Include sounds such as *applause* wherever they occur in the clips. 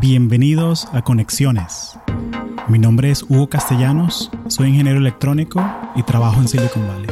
Bienvenidos a Conexiones. Mi nombre es Hugo Castellanos, soy ingeniero electrónico y trabajo en Silicon Valley.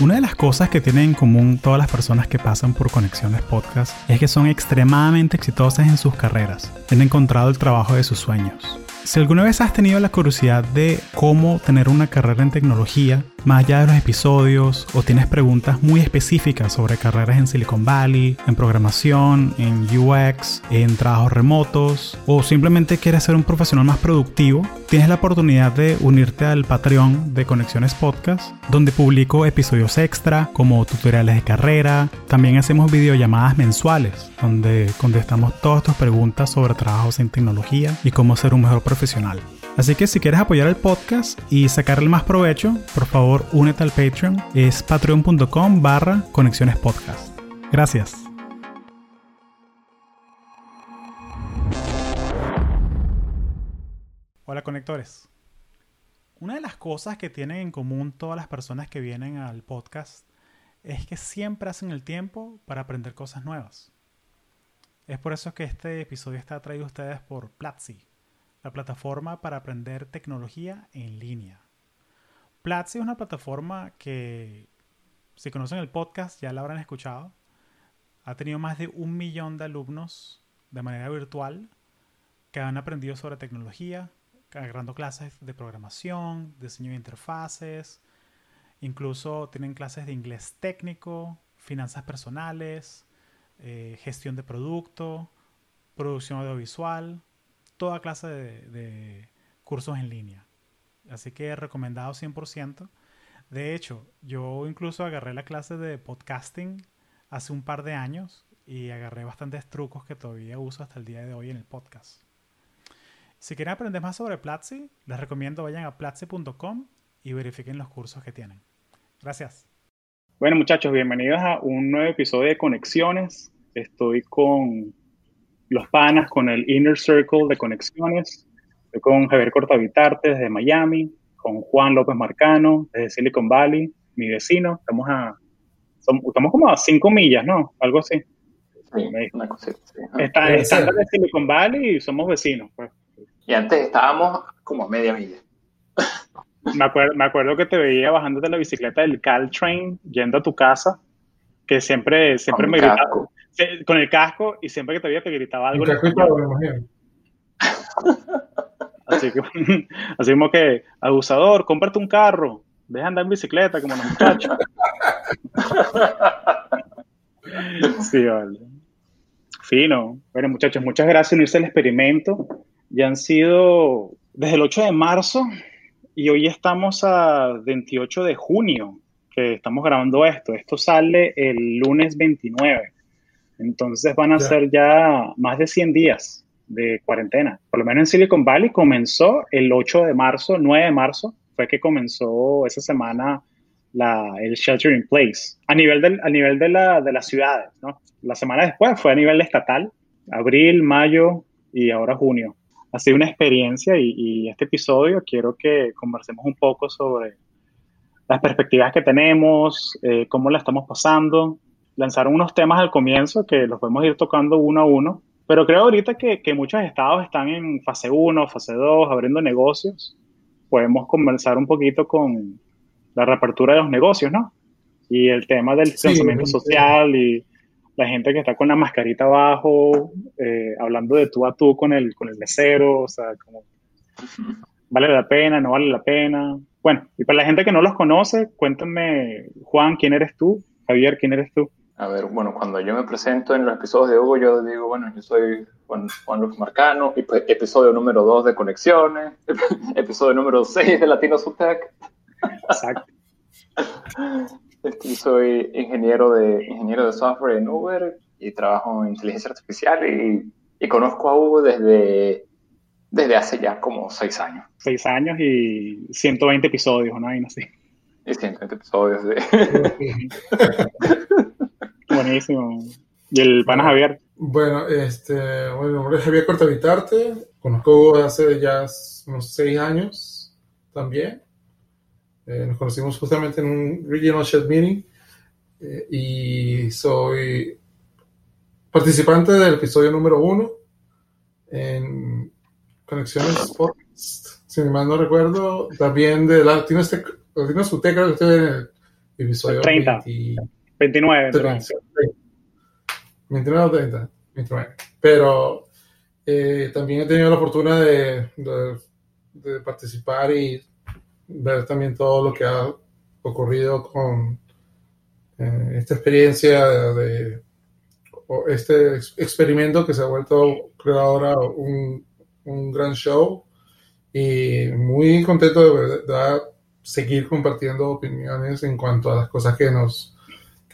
Una de las cosas que tienen en común todas las personas que pasan por Conexiones Podcast es que son extremadamente exitosas en sus carreras. Han encontrado el trabajo de sus sueños. Si alguna vez has tenido la curiosidad de cómo tener una carrera en tecnología, más allá de los episodios, o tienes preguntas muy específicas sobre carreras en Silicon Valley, en programación, en UX, en trabajos remotos, o simplemente quieres ser un profesional más productivo, tienes la oportunidad de unirte al Patreon de Conexiones Podcast, donde publico episodios extra como tutoriales de carrera, también hacemos videollamadas mensuales, donde contestamos todas tus preguntas sobre trabajos en tecnología y cómo ser un mejor profesional. Así que si quieres apoyar el podcast y sacarle más provecho, por favor únete al Patreon. Es patreon.com barra conexiones podcast. Gracias. Hola conectores. Una de las cosas que tienen en común todas las personas que vienen al podcast es que siempre hacen el tiempo para aprender cosas nuevas. Es por eso que este episodio está traído a ustedes por Platzi, la plataforma para aprender tecnología en línea. Platzi es una plataforma que, si conocen el podcast, ya la habrán escuchado. Ha tenido más de un millón de alumnos de manera virtual que han aprendido sobre tecnología, agarrando clases de programación, diseño de interfaces, incluso tienen clases de inglés técnico, finanzas personales, eh, gestión de producto, producción audiovisual, toda clase de, cursos en línea. Así que recomendado 100%. De hecho, yo incluso agarré la clase de podcasting hace un par de años y agarré bastantes trucos que todavía uso hasta el día de hoy en el podcast. Si quieren aprender más sobre Platzi, les recomiendo vayan a platzi.com y verifiquen los cursos que tienen. Gracias. Bueno muchachos, bienvenidos a un nuevo episodio de Conexiones. Estoy con los panas, con el Inner Circle de Conexiones. Estoy con Javier Cortavitarte desde Miami, con Juan López Marcano desde Silicon Valley, mi vecino. Estamos a estamos como a cinco millas, ¿no? Algo así. Sí, una cosita, sí. Está, de Silicon Valley y somos vecinos. Pues. Y antes estábamos como a media milla. Me acuerdo, me acuerdo que te veía bajando de la bicicleta del Caltrain, yendo a tu casa, que siempre, siempre me gritaba con el casco y siempre que te veía te gritaba algo. *laughs* así que, *laughs* así como que, abusador, cómprate un carro, deja andar en bicicleta como los muchachos. *laughs* sí, vale. Fino. Bueno, muchachos, muchas gracias por unirse al experimento. Ya han sido desde el 8 de marzo y hoy estamos a 28 de junio que estamos grabando esto. Esto sale el lunes 29. Entonces van a ser ya más de 100 días de cuarentena. Por lo menos en Silicon Valley comenzó el 8 de marzo, 9 de marzo, fue que comenzó esa semana la, el shelter in place. A nivel, del, a nivel de, la, de las ciudades, ¿no? La semana después fue a nivel estatal, abril, mayo y ahora junio. Ha sido una experiencia y, y este episodio quiero que conversemos un poco sobre las perspectivas que tenemos, eh, cómo la estamos pasando. Lanzaron unos temas al comienzo que los podemos ir tocando uno a uno, pero creo ahorita que, que muchos estados están en fase 1, fase 2, abriendo negocios. Podemos conversar un poquito con la reapertura de los negocios, ¿no? Y el tema del distanciamiento social y la gente que está con la mascarita abajo, eh, hablando de tú a tú con el, con el mesero, o sea, como, ¿vale la pena? ¿No vale la pena? Bueno, y para la gente que no los conoce, cuéntame, Juan, ¿quién eres tú? Javier, ¿quién eres tú? A ver, bueno, cuando yo me presento en los episodios de Hugo, yo digo, bueno, yo soy Juan, Juan López Marcano, episodio número 2 de Conexiones, *laughs* episodio número 6 de Latino Subtech. Exacto. *laughs* Este, soy ingeniero de, ingeniero de software en Uber y trabajo en inteligencia artificial y, y conozco a Hugo desde desde hace ya como seis años. Seis años y 120 episodios, ¿no? Y así. Y 120 episodios de... *laughs* Buenísimo. ¿Y el pana Javier? Bueno, este, bueno, mi nombre es Javier Cortavitarte, conozco hace ya unos seis años también. Eh, nos conocimos justamente en un Regional Chat Meeting eh, y soy participante del episodio número uno en Conexiones Podcast, si mal no recuerdo, también de Latino, Latino creo que estoy en el episodio 30, 29, 29, 29 o 30, 29. Pero eh, también he tenido la fortuna de, de, de, participar y ver también todo lo que ha ocurrido con eh, esta experiencia de, de, este experimento que se ha vuelto creo ahora un, un gran show. Y muy contento de verdad seguir compartiendo opiniones en cuanto a las cosas que nos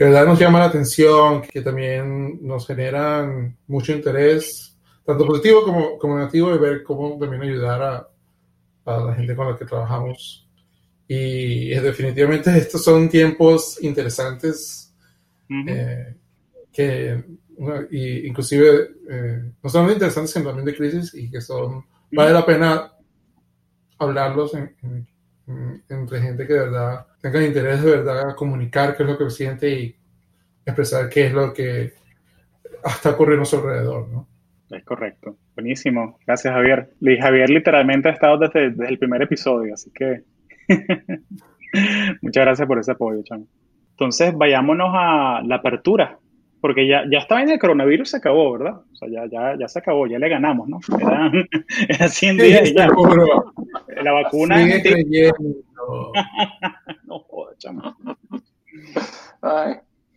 que de verdad nos llaman la atención, que también nos generan mucho interés, tanto positivo como, como negativo, de ver cómo también ayudar a, a la gente con la que trabajamos. Y es, definitivamente estos son tiempos interesantes uh -huh. eh, que y inclusive eh, no solamente interesantes en también de crisis y que son vale la pena hablarlos en, en, entre gente que de verdad tenga interés de verdad comunicar qué es lo que siente y expresar qué es lo que está ocurriendo a su alrededor, ¿no? Es correcto. Buenísimo. Gracias, Javier. Y Javier literalmente ha estado desde, desde el primer episodio, así que *laughs* muchas gracias por ese apoyo, Chan. Entonces, vayámonos a la apertura, porque ya, ya estaba en el coronavirus, se acabó, ¿verdad? O sea, ya, ya, ya se acabó, ya le ganamos, ¿no? Eran, *laughs* era 100 días y ya. La vacuna. Sigue creyendo. *laughs* no jodas, chamo. Ay,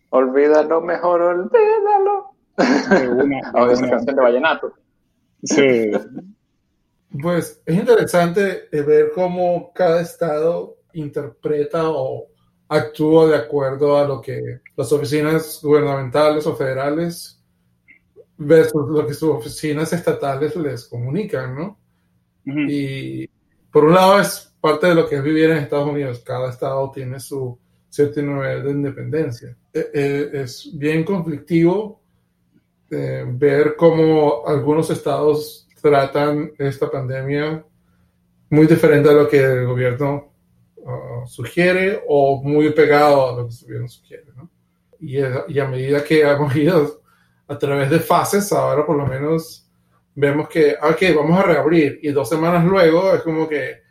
olvídalo mejor, olvídalo. Una, o esa canción de Vallenato. Sí. Pues es interesante ver cómo cada estado interpreta o actúa de acuerdo a lo que las oficinas gubernamentales o federales versus lo que sus oficinas estatales les comunican, ¿no? Uh -huh. Y por un lado es parte de lo que es vivir en Estados Unidos. Cada estado tiene su cierto nivel de independencia. Es bien conflictivo eh, ver cómo algunos estados tratan esta pandemia muy diferente a lo que el gobierno uh, sugiere o muy pegado a lo que el gobierno sugiere. ¿no? Y, a medida que hemos *laughs* ido a través de fases, ahora por lo menos vemos que, ok, vamos a reabrir y dos semanas luego es como que,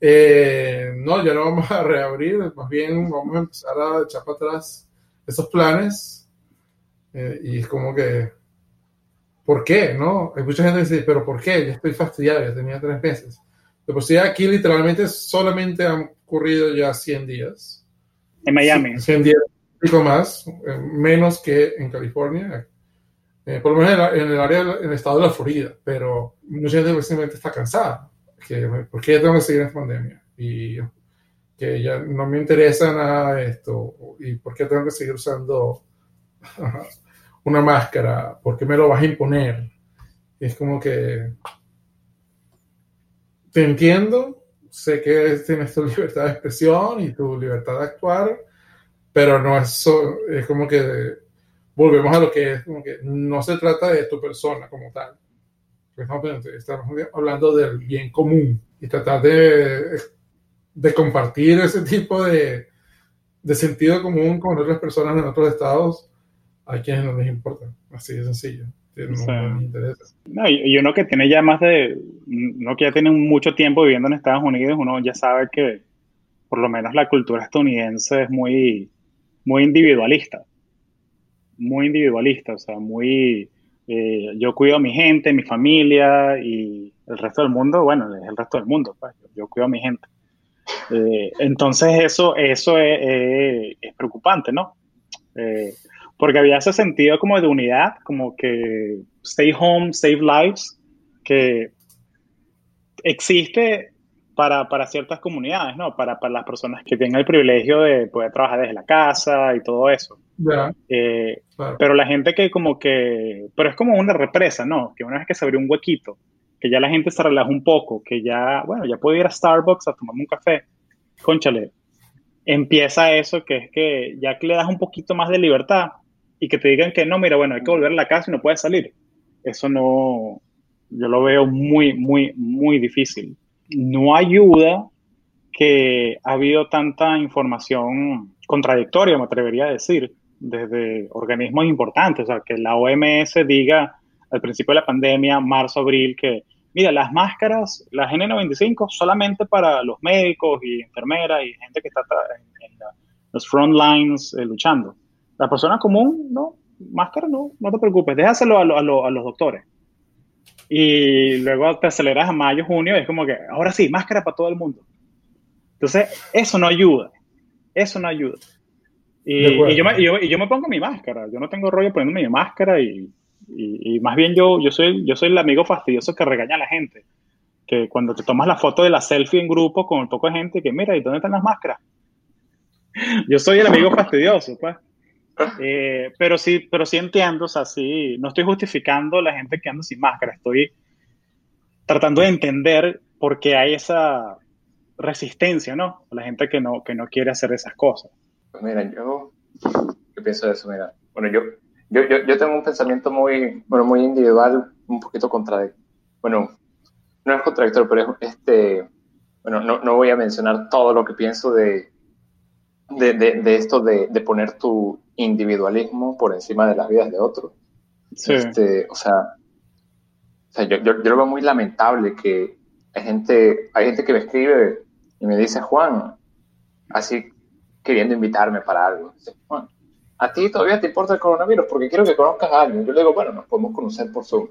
eh, no, ya no vamos a reabrir, más bien vamos a empezar a echar para atrás esos planes eh, y es como que, ¿por qué? ¿No? Hay mucha gente que dice, pero ¿por qué? Ya estoy fastidiado, ya tenía tres meses. De por sí aquí literalmente solamente han ocurrido ya 100 días. En Miami. 100 días y más, eh, menos que en California. Eh, por lo menos en, el área, en el estado de la Florida. Pero mucha gente simplemente está cansada. Que, ¿Por qué tengo que seguir en esta pandemia? Y que ya no me interesa nada esto. ¿Y por qué tengo que seguir usando *laughs* una máscara? ¿Por qué me lo vas a imponer? Es como que te entiendo, sé que tienes tu libertad de expresión y tu libertad de actuar, pero no es, so, es como que volvemos a lo que es, como que no se trata de tu persona como tal. Estamos hablando del bien común y tratar de, de compartir ese tipo de, de sentido común con otras personas en otros estados a quienes no les importa. Así de sencillo. No, o sea, no y, uno que tiene ya más de, uno que ya tiene mucho tiempo viviendo en Estados Unidos, uno ya sabe que por lo menos la cultura estadounidense es muy, muy individualista. Muy individualista, o sea, muy, eh, yo cuido a mi gente, mi familia y el resto del mundo, bueno, es el resto del mundo, pues, yo cuido a mi gente. Eh, entonces eso, eso es, es preocupante, ¿no? Eh, porque había ese sentido como de unidad, como que stay home, save lives, que existe para, para ciertas comunidades, ¿no? Para, para, las personas que tengan el privilegio de poder trabajar desde la casa y todo eso. Yeah. Eh, claro. Pero la gente que como que, pero es como una represa, ¿no? Que una vez que se abrió un huequito, que ya la gente se relaja un poco, que ya, bueno, ya puedo ir a Starbucks a tomarme un café, conchale, empieza eso que es que ya que le das un poquito más de libertad, y que te digan que no, mira, bueno, hay que volver a la casa y no puedes salir. Eso no, yo lo veo muy, muy, muy difícil. No ayuda que ha habido tanta información contradictoria, me atrevería a decir, desde organismos importantes, o sea, que la OMS diga al principio de la pandemia, marzo, abril, que mira, las máscaras, las N95 solamente para los médicos y enfermeras y gente que está en, los front lines eh, luchando. La persona común, no, máscara no, no te preocupes, déjaselo a, a, a los doctores. Y luego te aceleras a mayo, junio, y es como que, ahora sí, máscara para todo el mundo. Entonces, eso no ayuda. Eso no ayuda. Y, yo me, yo, yo me, pongo mi máscara. Yo no tengo rollo poniéndome mi máscara y, y, más bien yo, yo, soy, yo soy el amigo fastidioso que regaña a la gente. Que cuando te tomas la foto de la selfie en grupo con un poco de gente, que mira, ¿y dónde están las máscaras? *laughs* yo soy el amigo fastidioso, pues. Eh, pero sí, pero sí entiendo, o sea, sí, no estoy justificando la gente que anda sin máscara, estoy tratando de entender por qué hay esa resistencia, ¿no? La gente que no, que no quiere hacer esas cosas. Pues mira, yo, yo pienso de eso, mira, bueno, yo, yo, yo, tengo un pensamiento muy, bueno, muy individual, un poquito contradictorio, bueno, no es contradictorio, pero es este, bueno, no, no voy a mencionar todo lo que pienso de, de, de, esto de, de, poner tu individualismo por encima de las vidas de otros. Este, o sea, o sea yo, yo, yo, lo veo muy lamentable que hay gente, hay gente que me escribe y me dice, Juan, así queriendo invitarme para algo. Juan, ¿a ti todavía te importa el coronavirus? Porque quiero que conozcas a alguien. Yo le digo, bueno, nos podemos conocer por Zoom.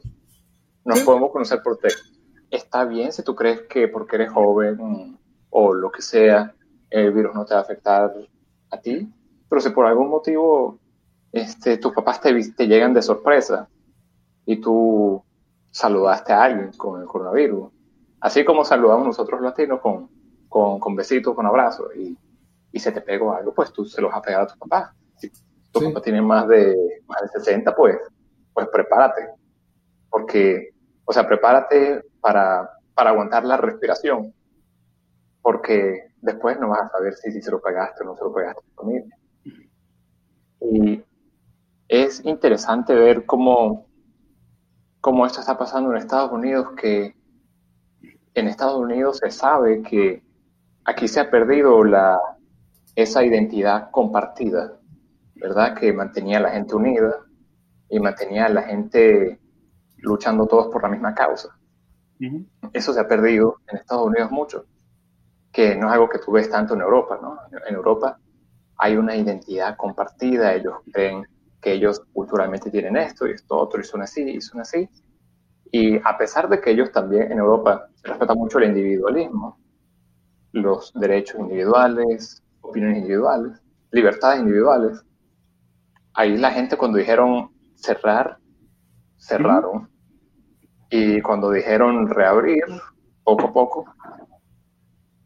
Nos podemos conocer por texto. Está bien si tú crees que porque eres joven o lo que sea, el virus no te va a afectar a ti, pero si por algún motivo este, tus papás te, te llegan de sorpresa y tú saludaste a alguien con el coronavirus, así como saludamos nosotros los latinos con, con, con besitos, con abrazos, y, y, se te pegó algo, pues tú se los vas a pegar a tu papá. Si tu papá tiene más de, más de 60, pues, pues prepárate, porque, o sea, prepárate para, para aguantar la respiración, porque después no vas a saber si, si se lo pegaste o no se lo pegaste a tu familia. Y es interesante ver cómo, cómo esto está pasando en Estados Unidos, que en Estados Unidos se sabe que aquí se ha perdido la, esa identidad compartida, ¿verdad? Que mantenía a la gente unida y mantenía a la gente luchando todos por la misma causa. Eso se ha perdido en Estados Unidos mucho que no es algo que tú ves tanto en Europa, ¿no? En Europa hay una identidad compartida, ellos creen que ellos culturalmente tienen esto y esto otro y son así y son así. Y a pesar de que ellos también en Europa se respeta mucho el individualismo, los derechos individuales, opiniones individuales, libertades individuales, ahí la gente cuando dijeron cerrar, cerraron. Y cuando dijeron reabrir, poco a poco,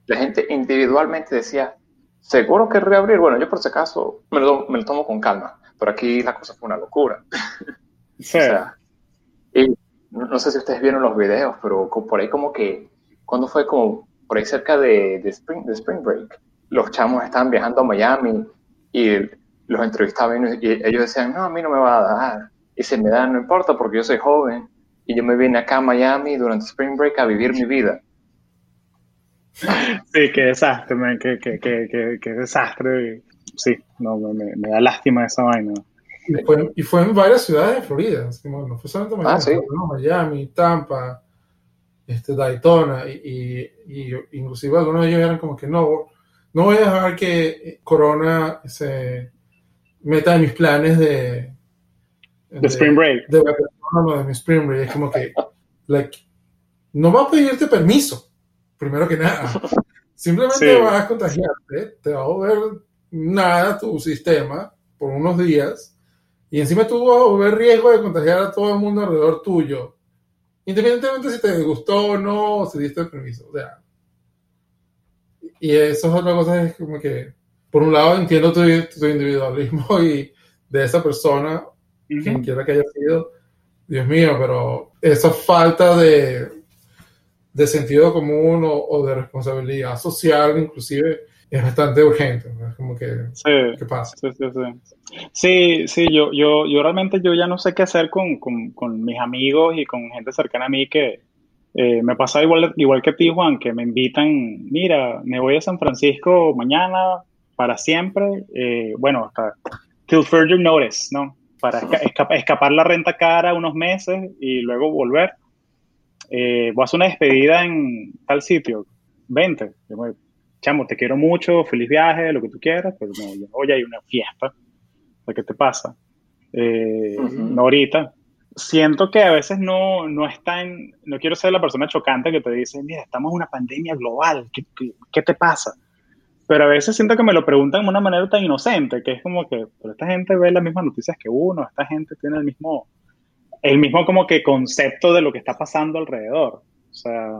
la gente individualmente decía, seguro que reabrir. Bueno, yo por si acaso me lo, me lo tomo con calma, pero aquí la cosa fue una locura. *laughs* Sí. o sea, y no sé si ustedes vieron los videos, pero por ahí como que, cuando fue como por ahí cerca de, de, Spring, de Spring Break, los chamos estaban viajando a Miami y los entrevistaban y ellos decían, no, a mí no me va a dar. Y se me da, no importa porque yo soy joven y yo me vine acá a Miami durante Spring Break a vivir mi vida. Sí, qué desastre, qué, qué, qué, qué, desastre. Sí, no, me, me, da lástima esa vaina. Y fue, y fue, en varias ciudades de Florida, no fue solamente Miami, ah, ¿sí? Miami, Tampa, este, Daytona, y, y, y, inclusive algunos de ellos eran como que no, no voy a dejar que Corona se meta en mis planes de... De, Spring Break. De, de, mi Spring Break, es como que, like, no va a pedirte permiso primero que nada. *laughs* Simplemente vas a contagiarte, te va a volver nada tu sistema por unos días y encima tú vas a volver riesgo de contagiar a todo el mundo alrededor tuyo, independientemente si te gustó o no, o si diste el permiso. O sea, y eso es otra cosa, es como que, por un lado entiendo tu, tu individualismo *laughs* y de esa persona, quien quiera que haya sido, Dios mío, pero esa falta de de sentido común o, de responsabilidad social, inclusive, es bastante urgente. Es como que, ¿qué pasa? Sí, sí, sí. Sí, sí yo, yo, yo realmente yo ya no sé qué hacer con, con, con mis amigos y con gente cercana a mí que eh, me pasa igual, igual que a ti, Juan, que me invitan, mira, me voy a San Francisco mañana para siempre. Eh, bueno, hasta till further notice, ¿no? Para escapar la renta cara unos meses y luego volver. Eh, voy a hacer una despedida en tal sitio, vente. Chamo, te quiero mucho, feliz viaje, lo que tú quieras, pero no, hoy hay una fiesta. ¿Qué te pasa? Eh, no ahorita. Siento que a veces no, no en no quiero ser la persona chocante que te dice, mira, estamos en una pandemia global, ¿qué, qué, te pasa? Pero a veces siento que me lo preguntan de una manera tan inocente, que es como que, pero esta gente ve las mismas noticias que uno, esta gente tiene el mismo, el mismo como que concepto de lo que está pasando alrededor. O sea,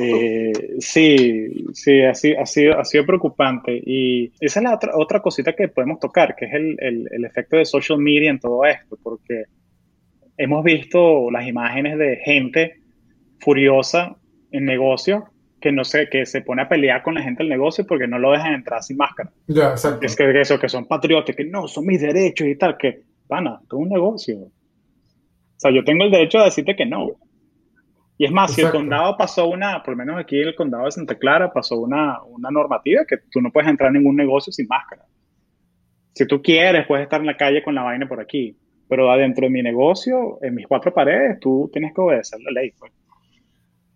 eh, sí, sí, ha sido, ha, sido, ha sido preocupante. Y esa es la otra, otra cosita que podemos tocar, que es el, el, el, efecto de social media en todo esto, porque hemos visto las imágenes de gente furiosa en negocio que no sé, que se pone a pelear con la gente del negocio porque no lo dejan entrar sin máscara. Ya, exacto. Es que eso, que son patriotas, que no, son mis derechos y tal, que, pana, es un negocio. O sea, yo tengo el derecho de decirte que no. Y es más, si el condado pasó una, por lo menos aquí en el condado de Santa Clara, pasó una, una normativa que tú no puedes entrar en ningún negocio sin máscara. Si tú quieres, puedes estar en la calle con la vaina por aquí. Pero adentro de mi negocio, en mis cuatro paredes, tú tienes que obedecer la ley. Pues.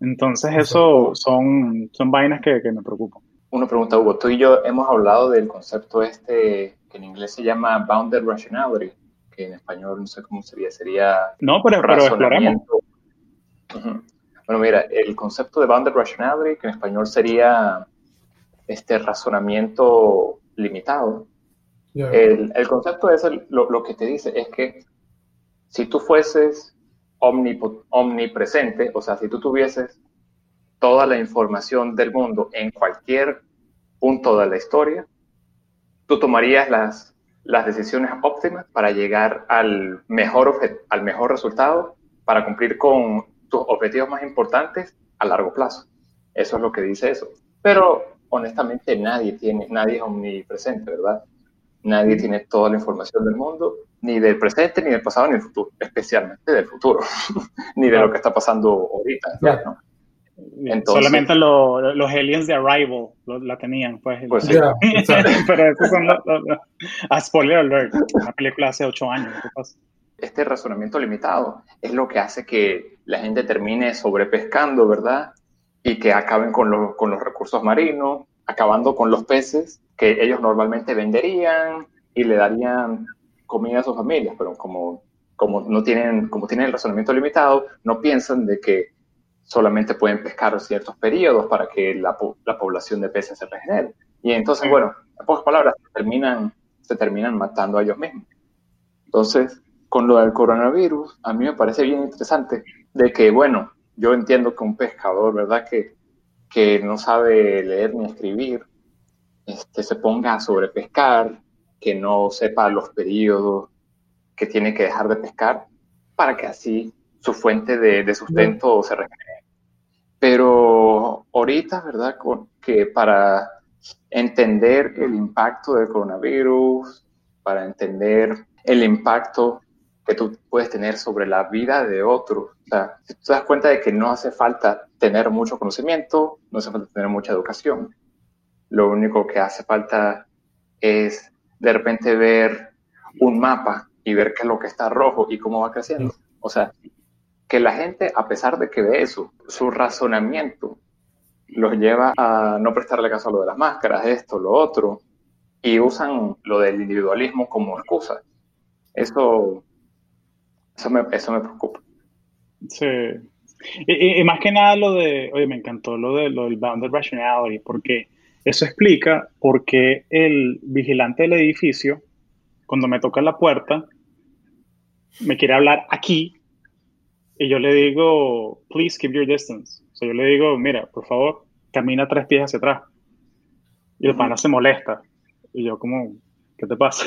Entonces, eso son, son vainas que, que me preocupan. Una pregunta, Hugo. Tú y yo hemos hablado del concepto este que en inglés se llama bounded rationality, que en español no sé cómo sería, sería... No, pero, pero exploremos. Bueno, mira, el concepto de bounded rationality, que en español sería este razonamiento limitado, el, el, concepto es lo, lo, que te dice es que si tú fueses omnipresente, o sea, si tú tuvieses toda la información del mundo en cualquier punto de la historia, tú tomarías las, las decisiones óptimas para llegar al mejor, al mejor resultado, para cumplir con tus objetivos más importantes a largo plazo. Eso es lo que dice eso. Pero honestamente nadie tiene, nadie es omnipresente, ¿verdad? Nadie tiene toda la información del mundo, ni del presente, ni del pasado, ni del futuro, especialmente del futuro, *laughs* ni de lo que está pasando ahorita. Solamente los aliens de Arrival la tenían, pues. pues sí. *laughs* Pero esos son los, ah, spoiler alert, una película hace ocho años. ¿qué pasa? este razonamiento limitado es lo que hace que la gente termine sobrepescando, ¿verdad? Y que acaben con, con los recursos marinos, acabando con los peces que ellos normalmente venderían y le darían comida a sus familias, pero como, como, no tienen, como tienen el razonamiento limitado, no piensan de que solamente pueden pescar ciertos periodos para que la, la población de peces se regenere. Y entonces, bueno, en pocas palabras, terminan, se terminan matando a ellos mismos. Entonces, con lo del coronavirus, a mí me parece bien interesante de que, bueno, yo entiendo que un pescador, ¿verdad? Que, que no sabe leer ni escribir, este, se ponga a sobrepescar, que no sepa los periodos que tiene que dejar de pescar, para que así su fuente de, sustento se regenere. Pero ahorita, ¿verdad? Que para entender el impacto del coronavirus, para entender el impacto que tú puedes tener sobre la vida de otros. O sea, si tú te das cuenta de que no hace falta tener mucho conocimiento, no hace falta tener mucha educación. Lo único que hace falta es de repente ver un mapa y ver qué es lo que está rojo y cómo va creciendo. O sea, que la gente, a pesar de que ve eso, su razonamiento los lleva a no prestarle caso a lo de las máscaras, esto, lo otro, y usan lo del individualismo como excusa. Eso eso me, eso me preocupa. Sí. Y, más que nada lo de, oye, me encantó lo, de, lo del bounded rationality, porque eso explica por qué el vigilante del edificio, cuando me toca la puerta, me quiere hablar aquí y yo le digo, please keep your distance. O sea, yo le digo, mira, por favor, camina tres pies hacia atrás. Y el pana se molesta. Y yo como, ¿qué te pasa?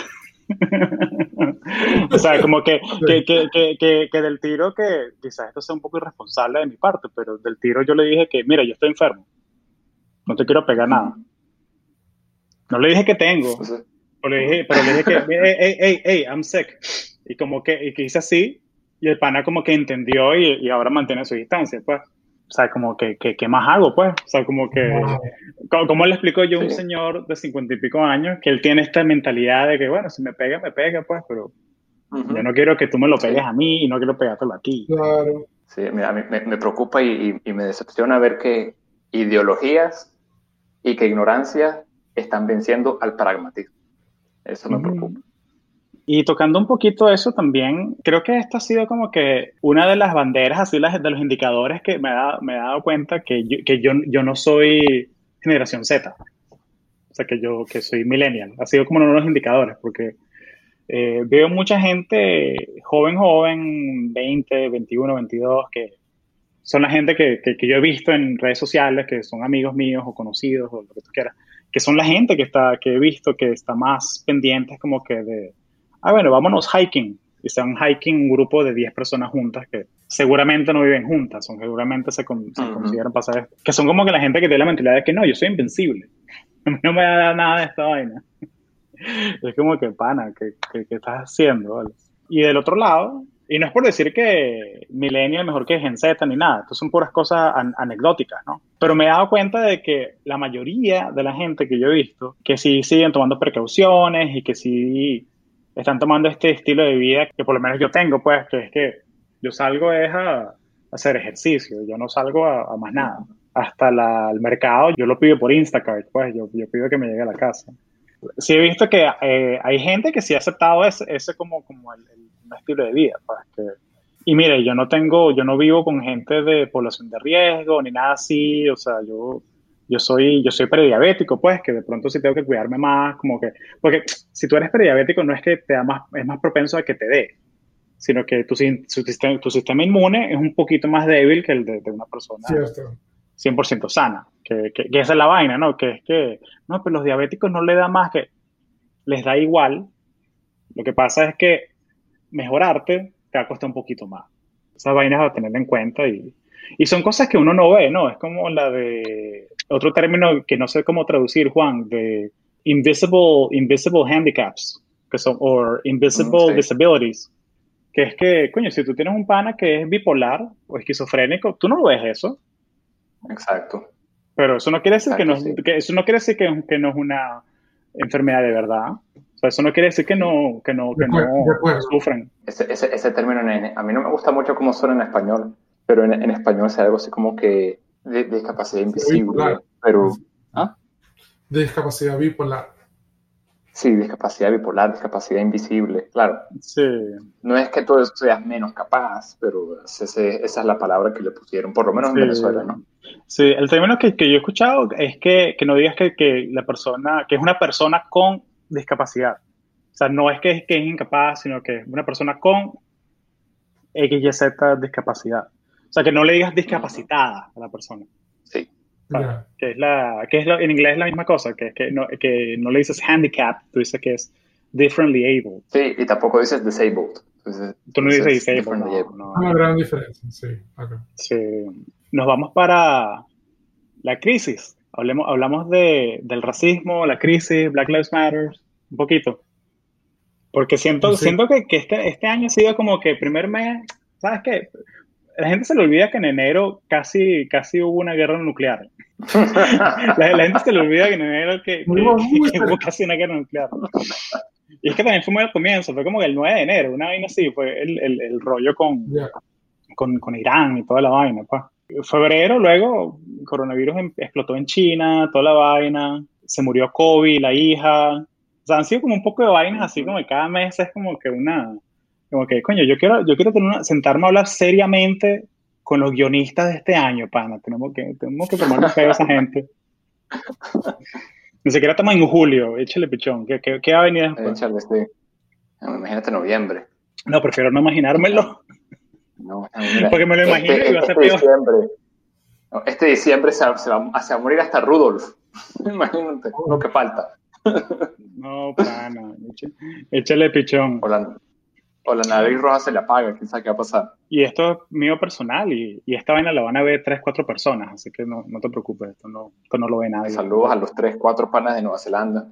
*laughs* o sea, como que, que, del tiro, que quizás esto sea un poco irresponsable de mi parte, pero del tiro yo le dije que, mira, yo estoy enfermo, no te quiero pegar nada. No le dije que tengo, pero le dije, pero le dije que, hey, hey, hey, I'm sick. Y como que, y que hice así, y el pana como que entendió y, y ahora mantiene su distancia, pues. o sea, como que, ¿qué más hago, pues? O sea, como que, ¿cómo, le explico yo a un señor de cincuenta y pico años que él tiene esta mentalidad de que, bueno, si me pega, me pega, pues, pero yo no quiero que tú me lo pegues a mí y no quiero pegártelo a ti. Claro. Sí, mira, me, me, preocupa y, y, me decepciona ver que ideologías y que ignorancia están venciendo al pragmatismo. Eso me preocupa. Y tocando un poquito eso también, creo que esto ha sido como que una de las banderas, así las, de los indicadores que me, ha, me he dado cuenta que, yo, que yo, yo no soy generación Z. O sea, que yo que soy millennial. Ha sido como uno de los indicadores, porque eh, veo mucha gente joven, joven, 20, 21, 22, que son la gente que, que, yo he visto en redes sociales, que son amigos míos o conocidos o lo que tú quieras, que son la gente que, está, que he visto que está más pendiente como que de ah, bueno, vámonos hiking. Y un hiking un grupo de 10 personas juntas que seguramente no viven juntas, son, seguramente se, consideran pasar Que son como que la gente que tiene la mentalidad de que no, yo soy invencible. *laughs* No me da nada de esta vaina. *laughs* Es como que, pana, ¿qué, estás haciendo? Y del otro lado, y no es por decir que Millennial es mejor que Gen Z ni nada, esto son puras cosas anecdóticas, ¿no? Pero me he dado cuenta de que la mayoría de la gente que yo he visto, que sí siguen tomando precauciones y que sí están tomando este estilo de vida que por lo menos yo tengo, pues, que es que yo salgo es a, hacer ejercicio, yo no salgo a, más nada. Hasta el mercado yo lo pido por Instacart, pues, yo, yo pido que me llegue a la casa. Sí he visto que eh, hay gente que sí ha aceptado ese, ese como, como el, estilo de vida, pues, que, y mire, yo no tengo, yo no vivo con gente de población de riesgo ni nada así, o sea, yo yo soy, yo soy prediabético, pues, que de pronto sí tengo que cuidarme más, como que, porque si tú eres prediabético no es que te da más, es más propenso a que te dé, sino que tu, sistema, tu sistema inmune es un poquito más débil que el de, una persona 100% sana, que, que, esa es la vaina, ¿no? Que es que, no, pues los diabéticos no le da más que, les da igual, lo que pasa es que mejorarte te va a costar un poquito más. Esas vainas a tener en cuenta y, y son cosas que uno no ve, ¿no? Es como la de otro término que no sé cómo traducir, Juan, de invisible, invisible handicaps, que son, o invisible mm, disabilities, que es que, coño, si tú tienes un pana que es bipolar o esquizofrénico, tú no lo ves eso. Exacto. Pero eso no quiere decir, que, no, que, eso no quiere decir que, que, no es una enfermedad de verdad. O sea, eso no quiere decir que no, que no, que no sufren. Ese, ese, ese término, a mí no me gusta mucho cómo suena en español, pero en, en español es algo así como que de, discapacidad invisible, pero... ¿ah? discapacidad bipolar. Sí, discapacidad bipolar, discapacidad invisible, claro. Sí. No es que tú seas menos capaz, pero esa es la palabra que le pusieron, por lo menos en Venezuela, ¿no? Sí, el término que, que yo he escuchado es que, que no digas que, que, la persona, que es una persona con discapacidad. O sea, no es que, que es incapaz, sino que es una persona con XYZ discapacidad. O sea, que no le digas discapacitada a la persona. Sí. Que es la, que es en inglés es la misma cosa, que, que, no, que no le dices handicap, tú dices que es differently able. Sí, y tampoco dices disabled. tú no dices disabled. No, Una gran diferencia, sí. sí. Nos vamos para la crisis. Hablemos, hablamos de, del racismo, la crisis, Black Lives Matter, un poquito. Porque siento, siento que, que este, este año ha sido como que primer mes, ¿sabes qué? La gente se le olvida que en enero casi, casi hubo una guerra nuclear. *laughs* la, gente se le olvida que en enero que, hubo casi una guerra nuclear. Y es que también fue muy al comienzo, fue como que el 9 de enero, una vaina así, fue el, el, el rollo con, con, con, Irán y toda la vaina. Pues. Febrero, luego, el coronavirus em, explotó en China, toda la vaina, se murió Kobe, la hija. O sea, han sido como un poco de vainas así como que cada mes es como que una, como que, coño, yo quiero, yo quiero tener sentarme a hablar seriamente con los guionistas de este año, pana. Tenemos que, tenemos que tomarnos fe a esa gente. Ni siquiera estamos en julio, échale pichón. ¿Qué, qué, qué va a venir después? Échale, sí. imagínate noviembre. No, prefiero no imaginármelo. No, Porque me lo imagino este, y va a ser este Diciembre, este diciembre se, se, va, a morir hasta Rudolf. *laughs* Imagínate lo que falta. No, pana, échale pichón. Hola o la nariz roja se le apaga, quién sabe qué va a pasar. Y esto es mío personal y, y, esta vaina la van a ver tres, cuatro personas, así que no, no te preocupes, esto no, esto no lo ve nadie. Saludos a los tres, cuatro panas de Nueva Zelanda.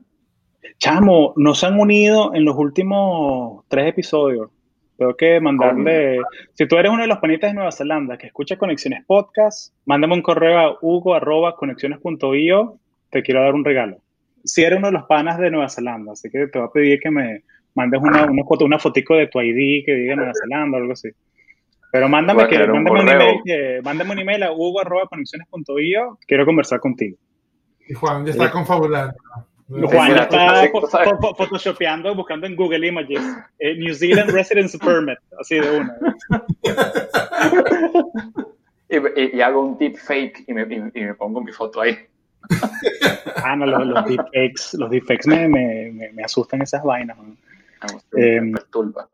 Chamo, nos han unido en los últimos tres episodios. Tengo que mandarle. Si tú eres uno de los panitas de Nueva Zelanda que escucha Conexiones Podcast, mándame un correo a hugo.conexiones.io. Te quiero dar un regalo. Si eres uno de los panas de Nueva Zelanda, así que te voy a pedir que me mandes una, una foto, una fotico de tu ID que diga Nueva Zelanda o algo así. Pero mándame, que, mándame, un, email, que, mándame un email a hugo.conexiones.io. Quiero conversar contigo. Y Juan ya está confabulando. Juan ya está photoshopeando, buscando en Google Images. Eh, New Zealand Residence Permit, así de una. y, y, hago un deepfake y me, y, me pongo mi foto ahí. ah, no, los, los deepfakes, los deepfakes me, me, me, asustan esas vainas. Eh, me perturba.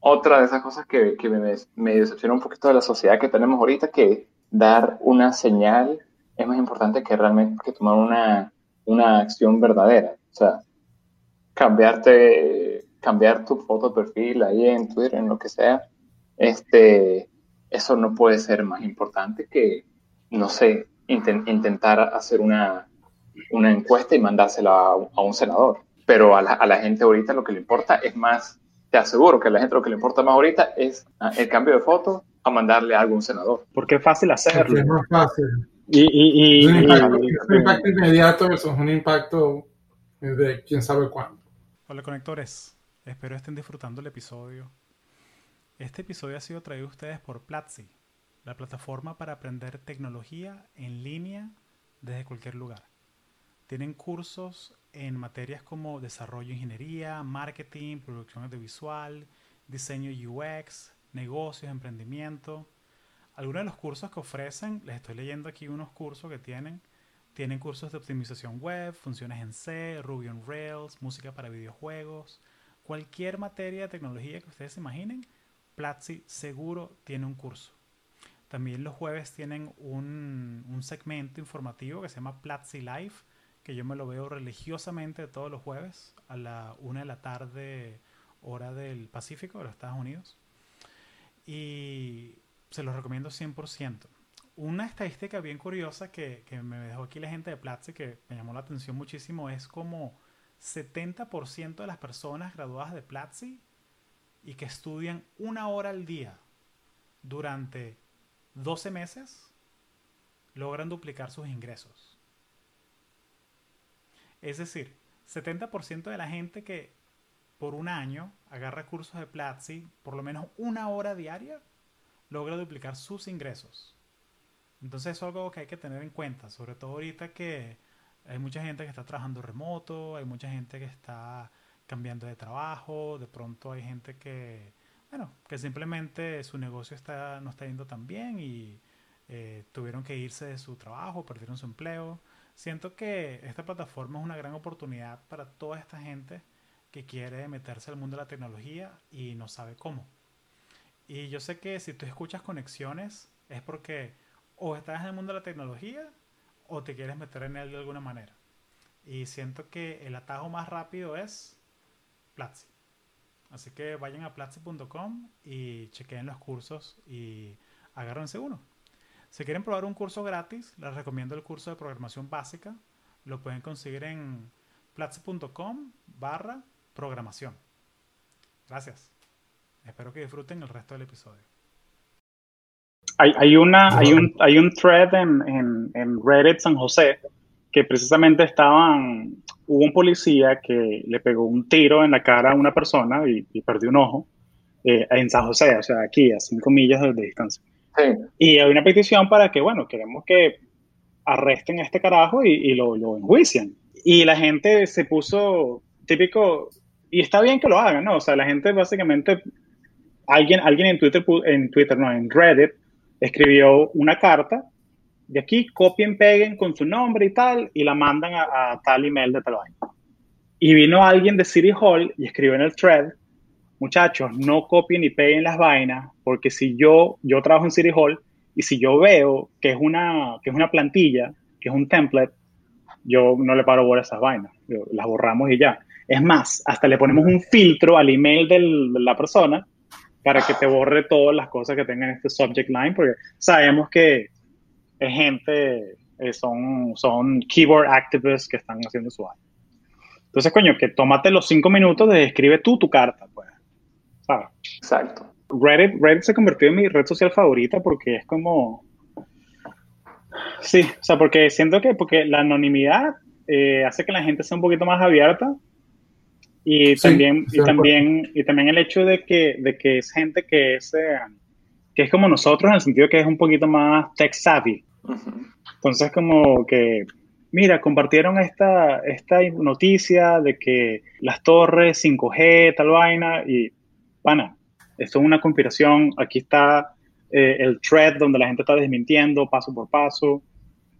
Otra de esas cosas que, que me, me decepciona un poquito de la sociedad que tenemos ahorita, que dar una señal es más importante que realmente que tomar una, una acción verdadera. O sea, cambiarte, cambiar tu foto de perfil ahí en Twitter, en lo que sea, este, eso no puede ser más importante que, no sé, intentar hacer una, una encuesta y mandársela a, un senador. Pero a la, a la, gente ahorita lo que le importa es más, te aseguro que a la gente lo que le importa más ahorita es ah, el cambio de foto a mandarle a algún senador. Porque es fácil hacerlo. es más fácil. Y, y, y, un, impacto, un impacto inmediato versus un impacto de quién sabe cuándo. Hola conectores, espero estén disfrutando el episodio. Este episodio ha sido traído a ustedes por Platzi, la plataforma para aprender tecnología en línea desde cualquier lugar. Tienen cursos en materias como desarrollo, ingeniería, marketing, producción audiovisual, diseño UX, negocios, emprendimiento algunos de los cursos que ofrecen, les estoy leyendo aquí unos cursos que tienen. Tienen cursos de optimización web, funciones en C, Ruby on Rails, música para videojuegos. Cualquier materia de tecnología que ustedes se imaginen, Platzi seguro tiene un curso. También los jueves tienen un, un segmento informativo que se llama Platzi Live, que yo me lo veo religiosamente todos los jueves a la una de la tarde, hora del Pacífico, de los Estados Unidos. Y se los recomiendo 100%. Una estadística bien curiosa que, me dejó aquí la gente de Platzi que me llamó la atención muchísimo es como 70% de las personas graduadas de Platzi y que estudian una hora al día durante 12 meses logran duplicar sus ingresos. Es decir, 70% de la gente que por un año agarra cursos de Platzi por lo menos una hora diaria logra duplicar sus ingresos. Entonces eso es algo que hay que tener en cuenta, sobre todo ahorita que hay mucha gente que está trabajando remoto, hay mucha gente que está cambiando de trabajo, de pronto hay gente que, bueno, que simplemente su negocio está, no está yendo tan bien y eh, tuvieron que irse de su trabajo, perdieron su empleo. Siento que esta plataforma es una gran oportunidad para toda esta gente que quiere meterse al mundo de la tecnología y no sabe cómo. Y yo sé que si tú escuchas conexiones es porque o estás en el mundo de la tecnología o te quieres meter en él de alguna manera. Y siento que el atajo más rápido es Platzi. Así que vayan a platzi.com y chequen los cursos y agárrense uno. Si quieren probar un curso gratis, les recomiendo el curso de programación básica. Lo pueden conseguir en platzi.com barra programación. Gracias. Espero que disfruten el resto del episodio. Hay, hay una, hay, un, hay un thread en, en, en, Reddit San José que precisamente estaban, hubo un policía que le pegó un tiro en la cara a una persona y, perdió un ojo eh, en San José, o sea, aquí a cinco millas de, distancia. Y hay una petición para que, bueno, queremos que arresten a este carajo y, y lo, lo enjuicien. Y la gente se puso típico, y está bien que lo hagan, ¿no? O sea, la gente básicamente alguien, alguien en Twitter, en Twitter, no, en Reddit, escribió una carta de aquí, copien, peguen con su nombre y tal, y la mandan a, tal email de tal vaina. Y vino alguien de City Hall y escribió en el thread, muchachos, no copien ni peguen las vainas, porque si yo, yo trabajo en City Hall, y si yo veo que es una, que es una plantilla, que es un template, yo no le paro bola a esas vainas, las borramos y ya. Es más, hasta le ponemos un filtro al email de la persona para que te borre todas las cosas que tengan este subject line, porque sabemos que es gente, eh, son, son keyboard activists que están haciendo su año. Entonces, coño, que tómate los cinco minutos de escribe tú tu carta, pues. Exacto. Reddit, Reddit se convirtió en mi red social favorita porque es como... Sí, o sea, porque siento que porque la anonimidad eh, hace que la gente sea un poquito más abierta y Sí, también y también y también el hecho de que de que es gente que es eh, que es como nosotros en el sentido que es un poquito más tech savvy. Ujú. Entonces como que mira, compartieron esta esta noticia de que las torres 5G tal vaina y pana, esto es una conspiración, aquí está eh, el thread donde la gente está desmintiendo paso por paso,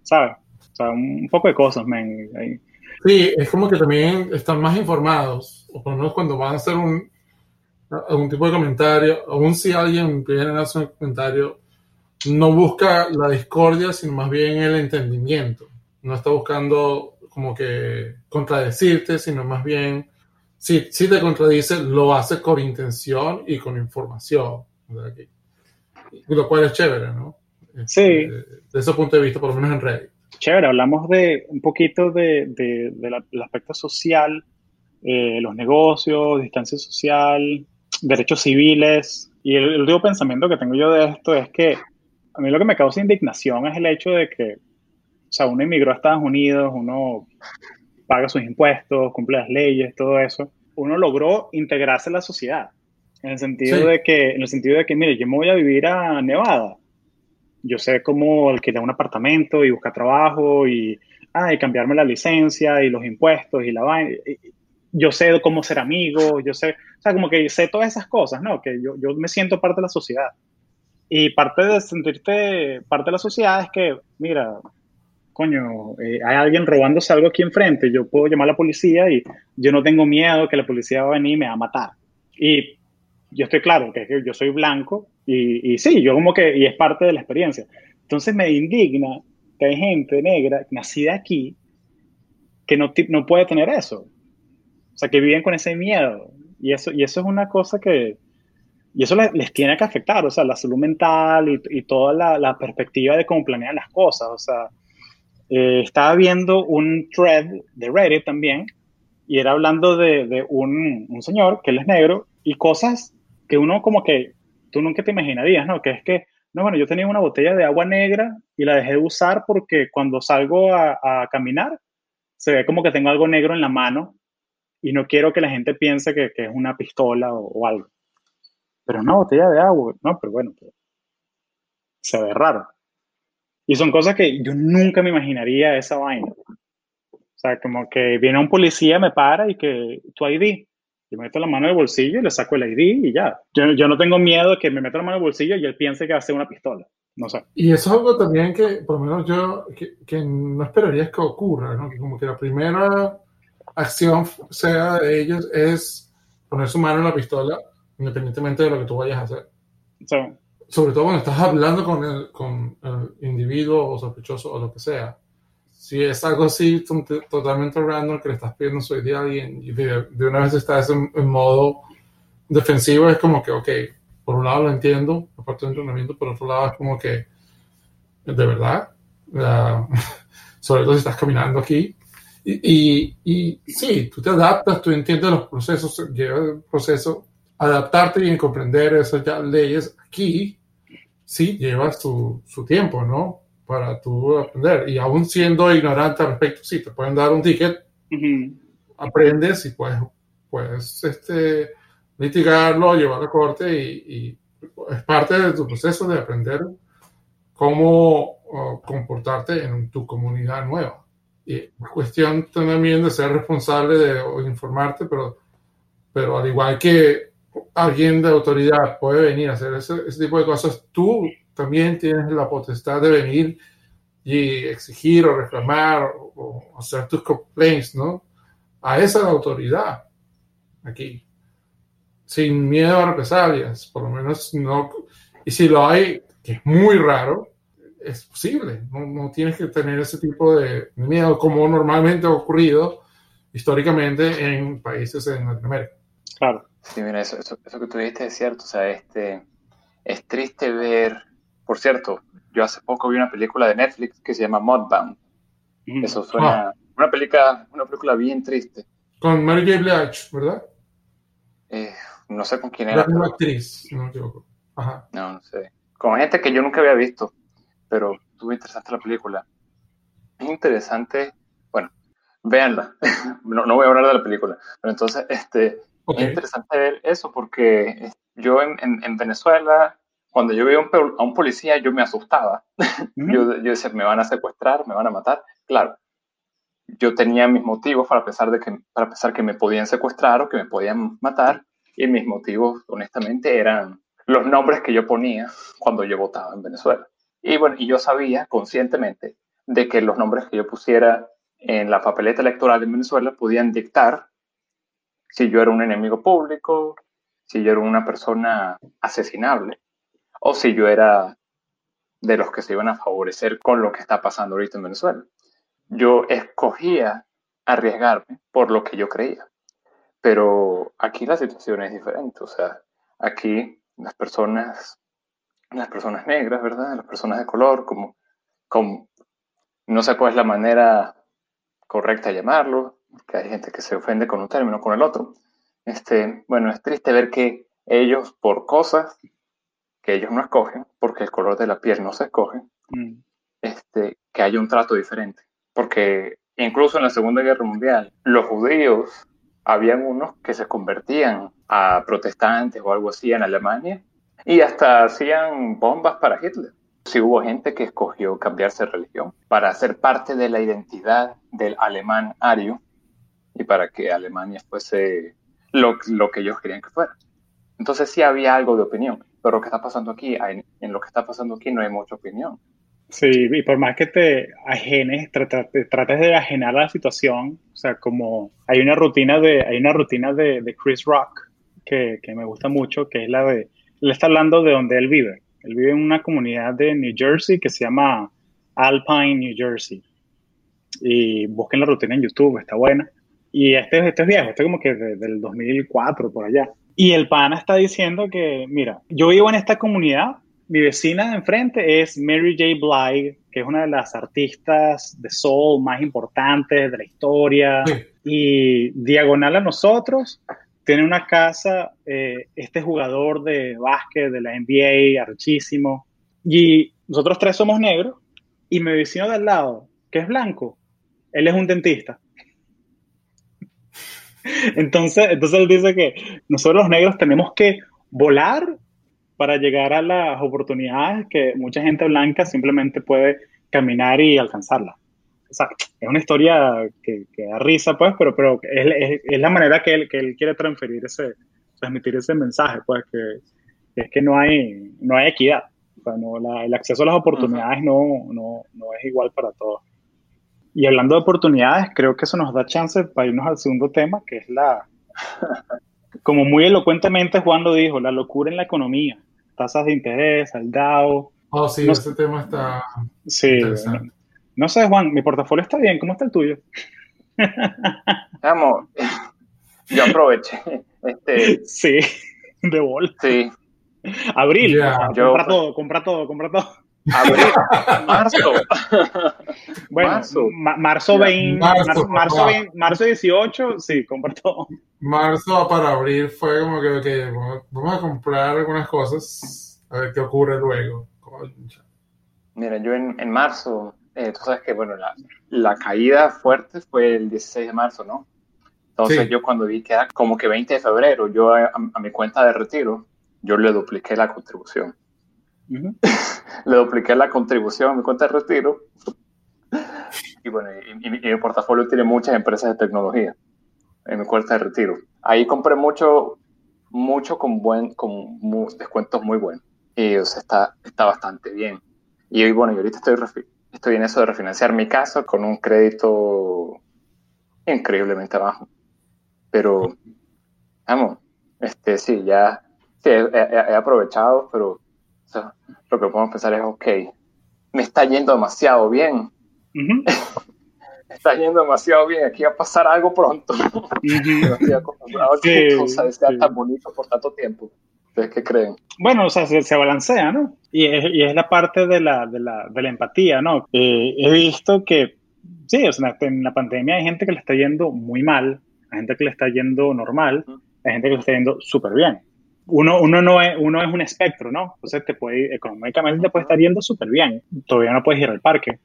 ¿sabes? O sea, un, un poco de cosas, ahí. Sí, es como que también están más informados, o por lo menos cuando van a hacer un, algún tipo de comentario, aún si alguien viene a hacer un comentario, no busca la discordia, sino más bien el entendimiento. No está buscando como que contradecirte, sino más bien, si, si te contradice, lo hace con intención y con información. Lo cual es chévere, ¿no? Sí. Este, De ese punto de vista, por lo menos en Reddit. Chévere, hablamos de un poquito de, de- de la- del aspecto social, eh, los negocios, distancia social, derechos civiles. Y el, el último pensamiento que tengo yo de esto es que a mí lo que me causa indignación es el hecho de que, o sea, uno emigró a Estados Unidos, uno paga sus impuestos, cumple las leyes, todo eso. Uno logró integrarse en la sociedad. En el sentido Sí. de que, en el sentido de que, mire, yo me voy a vivir a Nevada yo sé cómo alquilar un apartamento y buscar trabajo y, ah, y cambiarme la licencia y los impuestos y la vaina. Yo sé cómo ser amigo, yo sé, o sea, como que sé todas esas cosas, ¿no? Que yo, yo me siento parte de la sociedad. Y parte de sentirte parte de la sociedad es que, mira, coño, eh, hay alguien robándose algo aquí enfrente, yo puedo llamar a la policía y yo no tengo miedo que la policía va a venir y me va a matar. Y yo estoy claro que, yo soy blanco y, y sí, yo como que, y es parte de la experiencia. Entonces me indigna que hay gente negra nacida aquí que no, no puede tener eso. O sea, que viven con ese miedo. Y eso, y eso es una cosa que, y eso les, les tiene que afectar, o sea, la salud mental y, y toda la, la perspectiva de cómo planean las cosas. O sea, eh, estaba viendo un thread de Reddit también y era hablando de, un, señor que él es negro y cosas que uno como que tú nunca te imaginarías, ¿no? Que es que, no, bueno, yo tenía una botella de agua negra y la dejé de usar porque cuando salgo a, caminar se ve como que tengo algo negro en la mano y no quiero que la gente piense que, es una pistola o, o algo. Pero una botella de agua, no, pero bueno, pero se ve raro. Y son cosas que yo nunca me imaginaría esa vaina. O sea, como que viene un policía, me para y que tu ID. Yo meto la mano en el bolsillo y le saco el ID y ya. Yo, yo no tengo miedo de que me meta la mano en el bolsillo y él piense que ser una pistola. No sé. Y eso es algo también que, por lo menos yo, que, que no esperaría que ocurra, ¿no? Que como que la primera acción sea de ellos es poner su mano en la pistola, independientemente de lo que tú vayas a hacer. O sea, Sobre todo cuando estás hablando con el, con el individuo o sospechoso o lo que sea. Si es algo así to- totalmente random que le estás pidiendo su idea a alguien y de, de una vez estás en, en modo defensivo, es como que, ok, por un lado lo entiendo, aparte del entrenamiento, por otro lado es como que, de verdad, La- *laughs* sobre todo si estás caminando aquí. Y, y, y sí, tú te adaptas, tú entiendes los procesos, lleva el proceso, adaptarte y comprender esas leyes aquí, sí, lleva su, su tiempo, ¿no? Para tú aprender. Y aún siendo ignorante al respecto, sí, te pueden dar un ticket, ujú. aprendes y puedes, puedes este, litigarlo, llevarlo a corte y, y es parte de tu proceso de aprender cómo uh, comportarte en tu comunidad nueva. Y es cuestión también de ser responsable de o informarte, pero, pero al igual que alguien de autoridad puede venir a hacer ese, ese tipo de cosas, tú también tienes la potestad de venir y exigir o reclamar o, hacer tus complaints, ¿no? A esa autoridad aquí, sin miedo a represalias, por lo menos no. Y si lo hay, que es muy raro, es posible. No, no tienes que tener ese tipo de miedo como normalmente ha ocurrido históricamente en países en Latinoamérica. Claro. Sí, mira, eso, eso, eso que tú dijiste es cierto. O sea, este, es triste ver. Por cierto, yo hace poco vi una película de Netflix que se llama Mudbound. Ujú. Eso suena. Una película, una película bien triste. Con Mary J. Blige, ¿verdad? Eh, no sé con quién era. La actriz, no me equivoco. Ajá. No, no sé. Con gente que yo nunca había visto, pero estuvo interesante la película. Es interesante, bueno, véanla. *laughs* no, no voy a hablar de la película, pero entonces, este, Ok. es interesante ver eso porque yo en, en- en Venezuela, cuando yo veía a un, policía, yo me asustaba. *laughs* Ujú. Yo, yo decía, me van a secuestrar, me van a matar. Claro, yo tenía mis motivos para pensar, de que, para pensar que me podían secuestrar o que me podían matar. Y mis motivos, honestamente, eran los nombres que yo ponía cuando yo votaba en Venezuela. Y bueno, y yo sabía conscientemente de que los nombres que yo pusiera en la papeleta electoral en Venezuela podían dictar si yo era un enemigo público, si yo era una persona asesinable o si yo era de los que se iban a favorecer con lo que está pasando ahorita en Venezuela. Yo escogía arriesgarme por lo que yo creía, pero aquí la situación es diferente, o sea, aquí las personas, las personas negras, ¿verdad? Las personas de color, como, como no sé cuál es la manera correcta de llamarlo, que hay gente que se ofende con un término o con el otro. Este, bueno, es triste ver que ellos, por cosas que ellos no escogen, porque el color de la piel no se escoge, Mm. este, que haya un trato diferente. Porque incluso en la Segunda Guerra Mundial, los judíos, habían unos que se convertían a protestantes o algo así en Alemania y hasta hacían bombas para Hitler. Sí hubo gente que escogió cambiarse de religión para ser parte de la identidad del alemán ario y para que Alemania fuese lo, lo que ellos querían que fuera. Entonces sí había algo de opinión, pero lo que está pasando aquí, en, en lo que está pasando aquí no hay mucha opinión. Sí, y por más que te ajenes, trates de ajenar la situación, o sea, como hay una rutina de, hay una rutina de, de Chris Rock que, que me gusta mucho, que es la de, él está hablando de donde él vive. Él vive en una comunidad de New Jersey que se llama Alpine, New Jersey. Y busquen la rutina en YouTube, está buena. Y este, este es viejo, este es como que de- del 2004, por allá. Y el pana está diciendo que, mira, yo vivo en esta comunidad, mi vecina de enfrente es Mary J. Blige, que es una de las artistas de soul más importantes de la historia. Sí. Y diagonal a nosotros, tiene una casa eh, este jugador de básquet de la NBA, archísimo. Y nosotros tres somos negros. Y mi vecino de al lado, que es blanco, él es un dentista. Entonces, entonces él dice que nosotros los negros tenemos que volar para llegar a las oportunidades que mucha gente blanca simplemente puede caminar y alcanzarla. O sea, es una historia que, que da risa, pues, pero, pero es, es- es la manera que él, que él quiere transferir ese, transmitir ese mensaje, pues, que, que es que no hay, no hay equidad. O sea, no, la- el acceso a las oportunidades no, no, no es igual para todos. Y hablando de oportunidades, creo que eso nos da chance para irnos al segundo tema, que es la, *laughs* como muy elocuentemente Juan lo dijo, la locura en la economía, tasas de interés, el DAO. Oh, sí, No ese tema está Sí, no, interesante. no sé, Juan, mi portafolio está bien, ¿cómo está el tuyo? *laughs* Vamos, yo aproveché. Este, Sí, *laughs* de bol. sí, Abril. Yo- compra todo, compra todo, compra todo. Abril, *laughs* marzo. *laughs* Bueno, Marzo. ma- marzo, Ya. 20, Marzo, marzo, marzo, papá. 20 marzo 18, sí, compra todo. Marzo para abril fue como que, ok, vamos- vamos a comprar algunas cosas, a ver qué ocurre luego. Concha. Mira, yo en, en marzo, eh, tú sabes que, bueno, la, la caída fuerte fue el 16 de marzo, ¿no? Entonces Sí. yo cuando vi que era como que 20 de febrero, yo a, a mi cuenta de retiro, yo le dupliqué la contribución. *laughs* Le dupliqué la contribución a mi cuenta de retiro. Y bueno, y, y- y mi portafolio tiene muchas empresas de tecnología en mi cuenta de retiro. Ahí compré mucho, mucho con, buen, con mu- descuentos muy buenos. Y o sea, está, está bastante bien. Y bueno, y ahorita estoy, estoy en eso de refinanciar mi casa con un crédito increíblemente bajo. Pero, vamos, este, sí, ya sí, he, he- aprovechado, pero sea, lo que podemos pensar es, ok, me está yendo demasiado bien, Ujú. me *laughs* está yendo demasiado bien, aquí va a pasar algo pronto. Ujú. *laughs* No estoy acostumbrado a que Sí, cosas sea sí. tan bonito por tanto tiempo. ¿Ustedes qué creen? Bueno, o sea, se, se balancea, ¿no? Y es, y es la parte de la, de la, de la empatía, ¿no? Eh, he visto que, sí, o sea, en la pandemia hay gente que le está yendo muy mal, hay gente que le está yendo normal, hay gente que lo está yendo súper bien. Uno, uno, no es, uno es un espectro, ¿no? Entonces te puede, económicamente te puede estar yendo súper bien. Todavía no puedes ir al parque.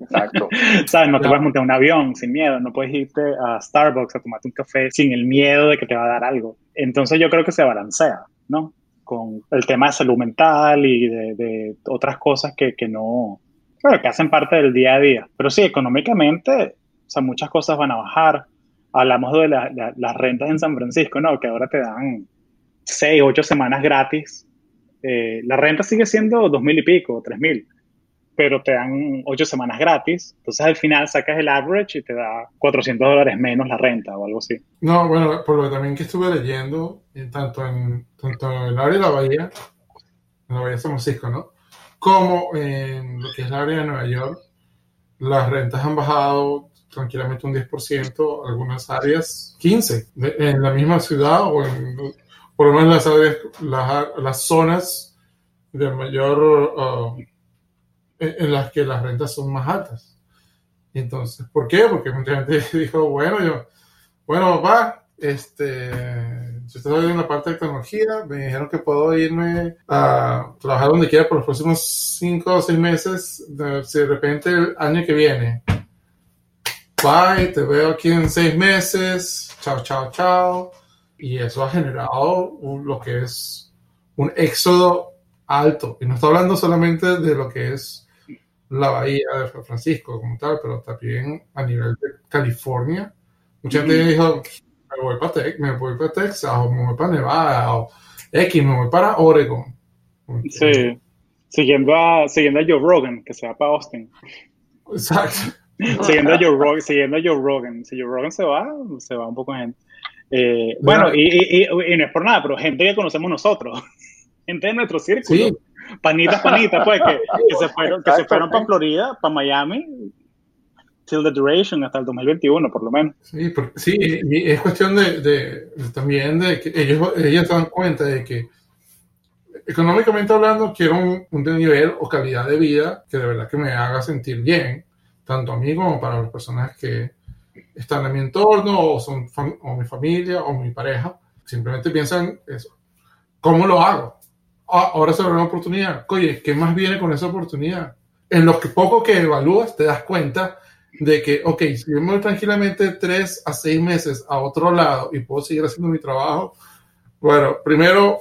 Exacto. *laughs* ¿Sabes? No te puedes montar un avión sin miedo, no puedes irte a Starbucks a tomarte un café sin el miedo de que te va a dar algo. Entonces yo creo que se balancea, ¿no? Con el tema de salud mental y de, de otras cosas que, que no, claro, que hacen parte del día a día. Pero sí, económicamente, o sea, muchas cosas van a bajar. Hablamos de la, la, las rentas en San Francisco, ¿no? Que ahora te dan seis, ocho semanas gratis. Eh, la renta sigue siendo dos mil y pico, tres mil pero te dan ocho semanas gratis. Entonces al final sacas el average y te da 400 dólares menos la renta o algo así. No, bueno, por lo que también que estuve leyendo, tanto en, tanto en el área de la bahía, en la bahía de San Francisco, ¿no? Como en lo que es el área de Nueva York, las rentas han bajado tranquilamente un 10%, algunas áreas 15%, en la misma ciudad o en, por lo menos las áreas, las, las zonas de mayor... Uh, en las que las rentas son más altas. Entonces, ¿por qué? Porque mucha gente *laughs* dijo, bueno, yo, bueno, va, este, yo estoy en la parte de tecnología, me dijeron que puedo irme a trabajar donde quiera por los próximos cinco o seis meses, si de repente el año que viene, bye, te veo aquí en seis meses, chao, chao, chao, y eso ha generado un, lo que es un éxodo alto, y no estoy hablando solamente de lo que es la bahía de San Francisco como tal, pero también a nivel de California. Mucha gente dijo, me voy para, Texas, me voy para Texas, o me voy para Nevada, o X, me voy para Oregon. Sí, siguiendo a, siguiendo a Joe Rogan, que se va para Austin. Exacto. *laughs* siguiendo, a Joe Rogan, siguiendo a Joe Rogan. Si Joe Rogan se va, se va un poco de gente. Eh, bueno, y, y, y, no es por nada, pero gente que conocemos nosotros, *laughs* gente de nuestro círculo. Sí panitas, panitas, pues, que, que se fueron, que se fueron para Florida, para Miami, till the duration, hasta el 2021, por lo menos. Sí, sí y es cuestión de, de, también de que ellos, ellos se dan cuenta de que económicamente hablando quiero un, un, nivel o calidad de vida que de verdad que me haga sentir bien, tanto a mí como para las personas que están en mi entorno o son o mi familia o mi pareja. Simplemente piensan eso. ¿Cómo lo hago? Ah, ahora se abre una oportunidad. Oye, ¿qué más viene con esa oportunidad? En lo que poco que evalúas te das cuenta de que, ok, si yo voy tranquilamente tres a seis meses a otro lado y puedo seguir haciendo mi trabajo, bueno, primero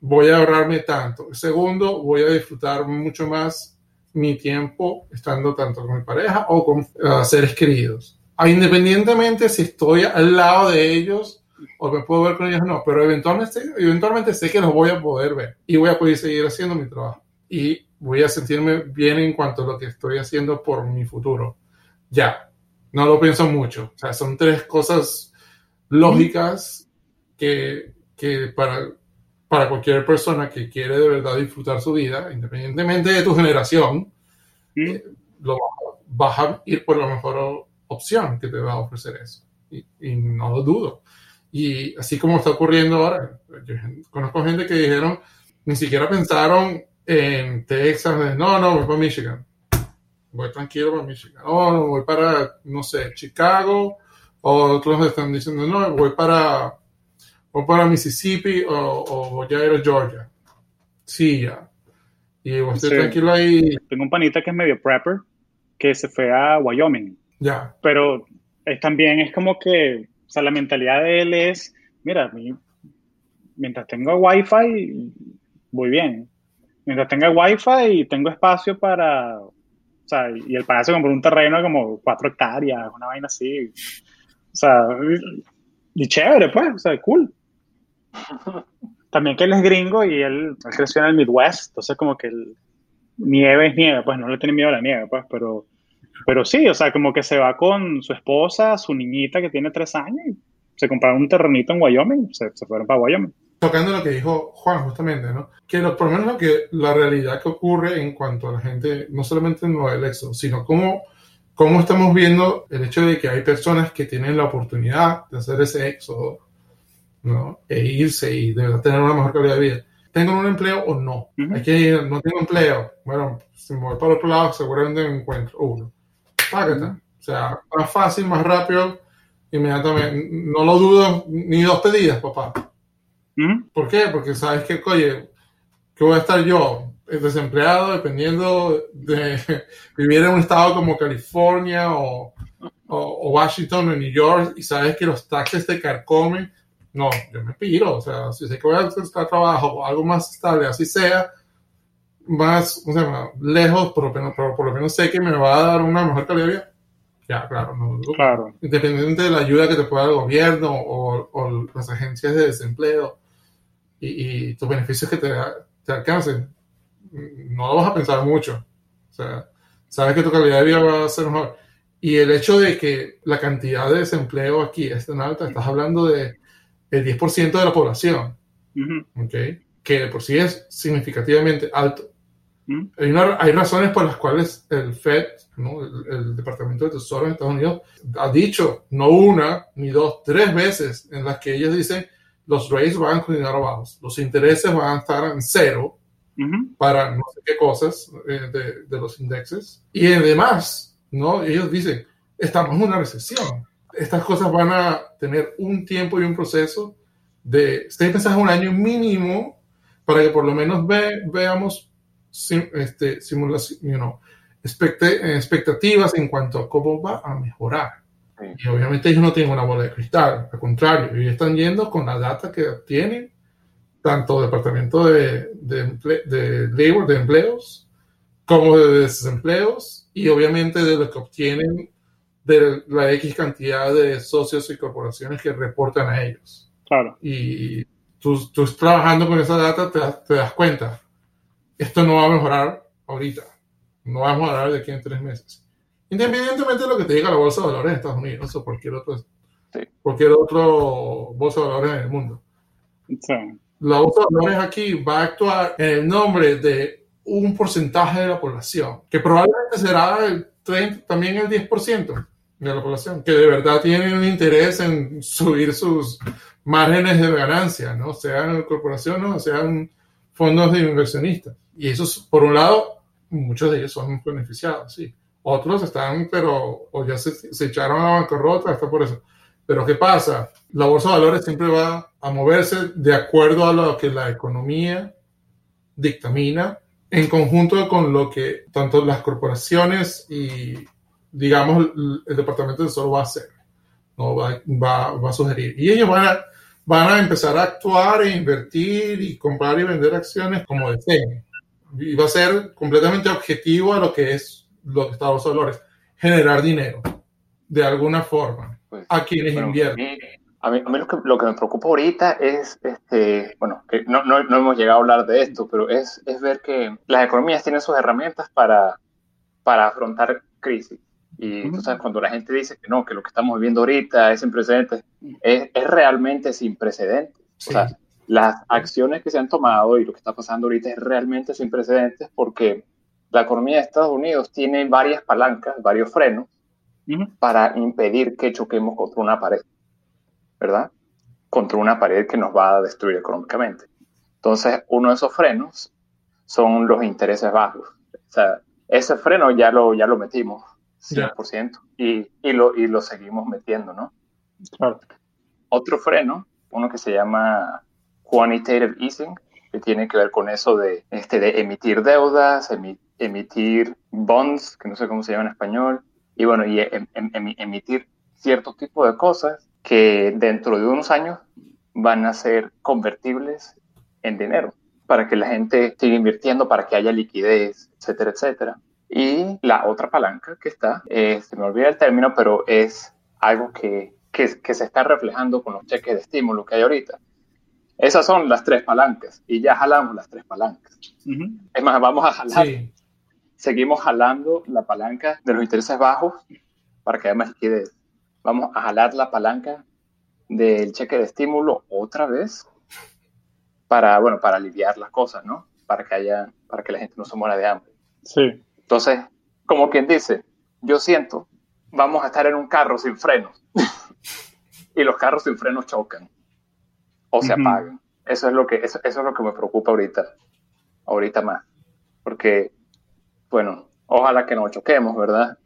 voy a ahorrarme tanto. Segundo, voy a disfrutar mucho más mi tiempo estando tanto con mi pareja o con uh, seres queridos. Ah, independientemente si estoy al lado de ellos o me puedo ver con ellos no, pero eventualmente, eventualmente sé que los voy a poder ver y voy a poder seguir haciendo mi trabajo y voy a sentirme bien en cuanto a lo que estoy haciendo por mi futuro. Ya, no lo pienso mucho. O sea, son tres cosas lógicas que, que para, para cualquier persona que quiere de verdad disfrutar su vida, independientemente de tu generación, eh, lo, vas a ir por la mejor opción que te va a ofrecer eso. Y, y no lo dudo. Y así como está ocurriendo ahora, yo conozco gente que dijeron, ni siquiera pensaron en Texas, no, no, voy para Michigan. Voy tranquilo para Michigan. No, voy para, no sé, Chicago. O otros están diciendo, no, voy para, voy para Mississippi o, o voy a ir a Georgia. Sí, ya. Y voy a estar tranquilo ahí. Tengo un panita que es medio prepper, que se fue a Wyoming. Pero es, también es como que o sea, la mentalidad de él es, mira, mientras tenga wifi, voy bien. Mientras tenga wifi y tengo espacio para, o sea, y el palacio compró un terreno de como cuatro hectáreas, una vaina así. O sea, y chévere, pues, o sea, cool. También que él es gringo y él, creció en el Midwest, entonces como que el, nieve es nieve, pues no le tiene miedo a la nieve, pues, pero pero sí, o sea, como que se va con su esposa, su niñita que tiene tres años, y se compraron un terrenito en Wyoming, se, se fueron para Wyoming. Tocando lo que dijo Juan justamente, ¿no? Que lo, por lo menos lo que, la realidad que ocurre en cuanto a la gente, no solamente en Nueva Éxodo, sino cómo, cómo estamos viendo el hecho de que hay personas que tienen la oportunidad de hacer ese éxodo, ¿no? E irse y de verdad tener una mejor calidad de vida. ¿Tengo un empleo o no? Hay que ir, no tengo empleo. Bueno, si me voy para otro lado, seguramente me encuentro uno. O sea, más fácil, más rápido inmediatamente, no lo dudo ni dos pedidas, papá. Ujú. ¿Por qué? Porque sabes que, oye, que voy a estar yo desempleado dependiendo de *laughs* vivir en un estado como California o, o- o Washington o New York y sabes que los taxes te carcomen. No, yo me piro. O sea, si sé que voy a buscar trabajo o algo más estable, así sea, más, ¿cómo se llama? Lejos, por lo, menos, por, por lo menos sé que me va a dar una mejor calidad de vida. Ya, claro, no, Claro. independiente de la ayuda que te pueda dar el gobierno o, o las agencias de desempleo y, y tus beneficios que te, te alcancen, no lo vas a pensar mucho. O sea, sabes que tu calidad de vida va a ser mejor. Y el hecho de que la cantidad de desempleo aquí es tan alta, estás hablando de el 10% de la población, Ujú. ¿ok? que de por sí es significativamente alto. Hay, una- hay razones por las cuales el Fed, ¿no? el, el Departamento de Tesoro en Estados Unidos, ha dicho no una, ni dos, tres veces en las que ellos dicen los rates van a continuar bajos, los intereses van a estar en cero Ujú. para no sé qué cosas eh, de, de los indexes. Y además, ¿no? ellos dicen, estamos en una recesión. Estas cosas van a tener un tiempo y un proceso de seis meses a un año mínimo para que por lo menos ve- veamos sim- este, simulación, you know, expecte- expectativas en cuanto a cómo va a mejorar. Sí. Y obviamente ellos no tienen una bola de cristal, al contrario, ellos están yendo con la data que obtienen, tanto Departamento de, de, emple- de Labor, de empleos, como de desempleos, y obviamente de lo que obtienen de la X cantidad de socios y corporaciones que reportan a ellos Claro. y tú, tú trabajando con esa data te, das- te das cuenta, esto no va a mejorar ahorita, no va a mejorar de aquí en tres meses. Independientemente de lo que te diga la bolsa de valores de Estados Unidos o cualquier otro, Sí. cualquier otro bolsa de valores en el mundo. Sí. La bolsa de valores aquí va a actuar en el nombre de un porcentaje de la población, que probablemente será el 30, también el 10% de la población, que de verdad tiene un interés en subir sus márgenes de ganancia, ¿no? Sean corporaciones o sean fondos de inversionistas. Y esos, por un lado, muchos de ellos son beneficiados, sí. Otros están, pero, o ya se, se echaron a bancarrota, está por eso. Pero ¿qué pasa? La bolsa de valores siempre va a moverse de acuerdo a lo que la economía dictamina en conjunto con lo que tanto las corporaciones y, digamos, el Departamento de Tesoro va a hacer, ¿no? va, va, va a sugerir. Y ellos van a, van a empezar a actuar e invertir y comprar y vender acciones como deseen. Y va a ser completamente objetivo a lo que es lo que de valores, generar dinero de alguna forma Pues, a quienes bueno, invierten. A mí, a mí lo, que, lo que me preocupa ahorita es, este, bueno, que no, no, no hemos llegado a hablar de esto, pero es, es ver que las economías tienen sus herramientas para, para afrontar crisis. Y tú sabes, cuando la gente dice que no, que lo que estamos viviendo ahorita es sin precedentes, es, es realmente sin precedentes. Sí. O sea, las acciones que se han tomado y lo que está pasando ahorita es realmente sin precedentes porque la economía de Estados Unidos tiene varias palancas, varios frenos para impedir que choquemos contra una pared, ¿verdad? Contra una pared que nos va a destruir económicamente. Entonces, uno de esos frenos son los intereses bajos. O sea, ese freno ya lo, ya lo metimos, 100%, y, y, lo, y lo seguimos metiendo, ¿no? Claro. Otro freno, uno que se llama quantitative easing, que tiene que ver con eso de, este, de emitir deudas, emi- emitir bonds, que no sé cómo se llama en español, y bueno, y em- em- em- emitir cierto tipo de cosas que dentro de unos años van a ser convertibles en dinero para que la gente siga invirtiendo, para que haya liquidez, etcétera, etcétera. Y la otra palanca que está, se me olvida el término, pero es algo que, que, que se está reflejando con los cheques de estímulo que hay ahorita. Esas son las tres palancas y ya jalamos las tres palancas. Es más, vamos a jalar Sí, seguimos jalando la palanca de los intereses bajos para que haya más liquidez. Vamos a jalar la palanca del cheque de estímulo otra vez para, bueno, para aliviar las cosas, ¿no? Para que haya, para que la gente no se muera de hambre. Sí. Entonces, como quien dice, yo siento, vamos a estar en un carro sin frenos *laughs* y los carros sin frenos chocan o se Ujú. apagan. Eso es lo que, eso, eso es lo que me preocupa ahorita, ahorita más, porque, bueno, ojalá que no choquemos, ¿verdad?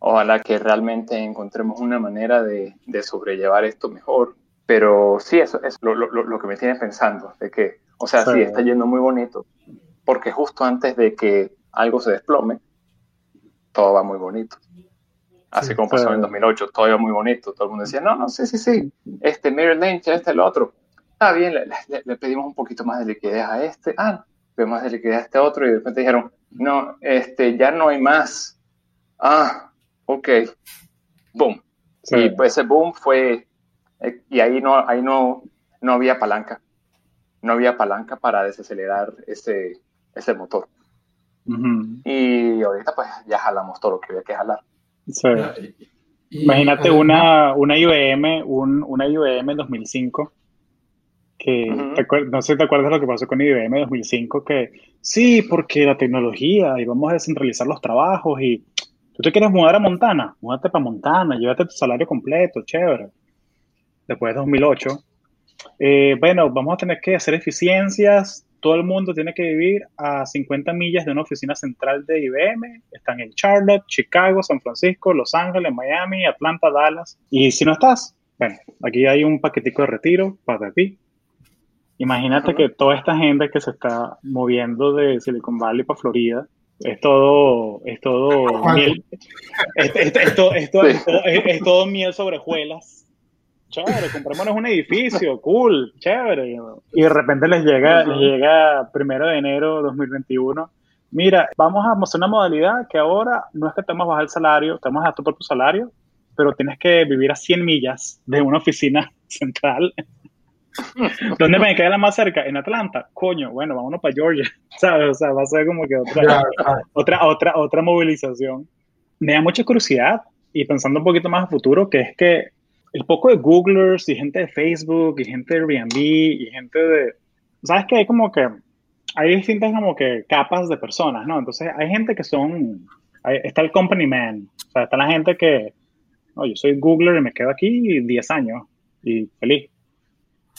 Ojalá que realmente encontremos una manera de, de sobrellevar esto mejor. Pero sí, eso es lo, lo, lo, que me tiene pensando, de que, o sea, sí. sí, está yendo muy bonito, porque justo antes de que algo se desplome, todo va muy bonito. Así sí, como pasó en el 2008, todo iba muy bonito. Todo el mundo decía, no, no, sí, sí, sí, este Mirror Lynch, este, el otro. Está bien, le, le, le, pedimos un poquito más de liquidez a este, ah, pedimos más de liquidez a este otro, y de repente dijeron, no, este, ya no hay más. Ah, ok, boom. Sí. Y pues ese boom fue, eh, y ahí no, ahí no, no había palanca. No había palanca para desacelerar ese, ese motor. Uh -huh. Y ahorita pues ya jalamos todo lo que había que jalar. Sí. Imagínate una, una IBM, un, una IBM 2005, que uh -huh. no sé si te acuerdas lo que pasó con IBM 2005, que sí, porque la tecnología y vamos a descentralizar los trabajos y tú te quieres mudar a Montana, múdate para Montana, llévate tu salario completo, chévere. Después de 2008, eh, bueno, vamos a tener que hacer eficiencias, todo el mundo tiene que vivir a 50 millas de una oficina central de IBM. Están en Charlotte, Chicago, San Francisco, Los Ángeles, Miami, Atlanta, Dallas. Y si no estás, bueno, aquí hay un paquetico de retiro para ti. Imagínate uh -huh. que toda esta gente que se está moviendo de Silicon Valley para Florida es todo, es todo miel, es, es, es, todo, es, todo, es todo miel sobre hojuelas chévere, comprémonos un edificio, cool, chévere. Y de repente les llega, les llega primero de enero de 2021. Mira, vamos a hacer una modalidad que ahora no es que te vamos a bajar el salario, te vamos a dar tu propio salario, pero tienes que vivir a 100 millas de una oficina *laughs* central. *laughs* ¿Dónde me queda la más cerca? En Atlanta. Coño, bueno, vámonos para Georgia. *laughs* ¿Sabes? O sea, va a ser como que otra, otra, otra, otra movilización. Me da mucha curiosidad y pensando un poquito más a futuro, que es que el poco de Googlers y gente de Facebook y gente de Airbnb y gente de... ¿Sabes que Hay como que... Hay distintas como que capas de personas, ¿no? Entonces hay gente que son... Hay, está el company man. O sea, está la gente que... No, yo soy Googler y me quedo aquí 10 años y feliz.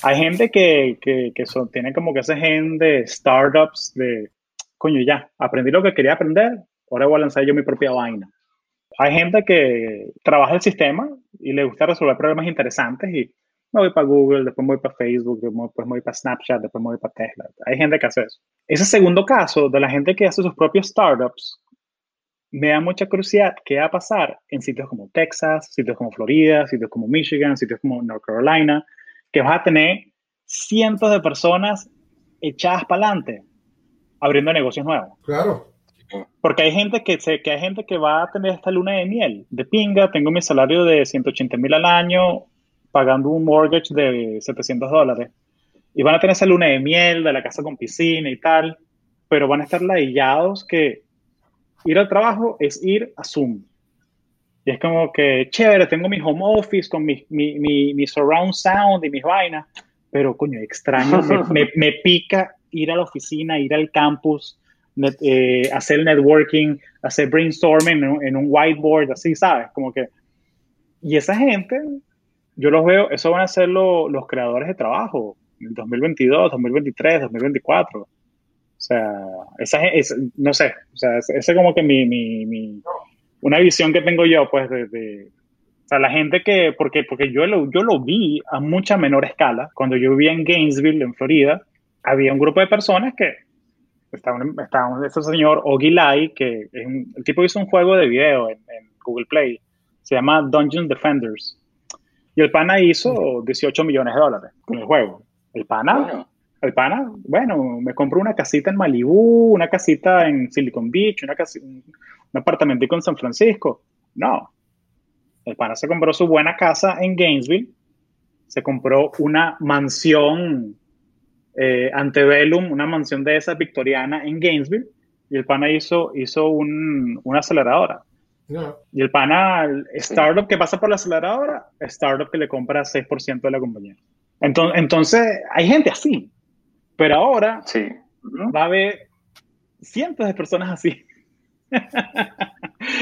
Hay gente que, que, que son, tiene como que ese gen de startups de... Coño, ya, aprendí lo que quería aprender, ahora voy a lanzar yo mi propia vaina. Hay gente que trabaja el sistema y le gusta resolver problemas interesantes y me voy para Google, después me voy para Facebook, después me voy para Snapchat, después me voy para Tesla. Hay gente que hace eso. Ese segundo caso de la gente que hace sus propios startups, me da mucha curiosidad qué va a pasar en sitios como Texas, sitios como Florida, sitios como Michigan, sitios como North Carolina, que vas a tener cientos de personas echadas para adelante abriendo negocios nuevos. Claro. Porque hay gente que, se, que hay gente que va a tener esta luna de miel, de pinga, tengo mi salario de 180 mil al año, pagando un mortgage de 700 dólares. Y van a tener esa luna de miel de la casa con piscina y tal, pero van a estar ladillados que ir al trabajo es ir a Zoom. Y es como que, chévere, tengo mi home office con mi, mi, mi, mi surround sound y mis vainas, pero coño, extraño, me, *laughs* me, me pica ir a la oficina, ir al campus, net, eh, hacer networking, hacer brainstorming en, en, un whiteboard, así, ¿sabes? Como que... Y esa gente, yo los veo, eso van a ser lo, los creadores de trabajo en 2022, 2023, 2024. O sea, esa es, no sé, o sea, esa es como que mi, mi, mi, una visión que tengo yo, pues, de, de o sea, la gente que, porque, porque yo, lo, yo lo vi a mucha menor escala, cuando yo vivía en Gainesville, en Florida, había un grupo de personas que estaba, estaba ese señor Ogilai, que es un, el tipo hizo un juego de video en, en, Google Play, se llama Dungeon Defenders. Y el pana hizo 18 millones de dólares con el juego. El pana, bueno. el pana, bueno, me compró una casita en Malibu, una casita en Silicon Beach, una casita, un, apartamentico en San Francisco. No. El pana se compró su buena casa en Gainesville, se compró una mansión eh, Antebellum, una mansión de esa victoriana en Gainesville, y el pana hizo, hizo un, una aceleradora. No. Y el pana, el startup que pasa por la aceleradora, startup que le compra 6% de la compañía. Entonces, entonces, hay gente así. Pero ahora sí. va a haber cientos de personas así.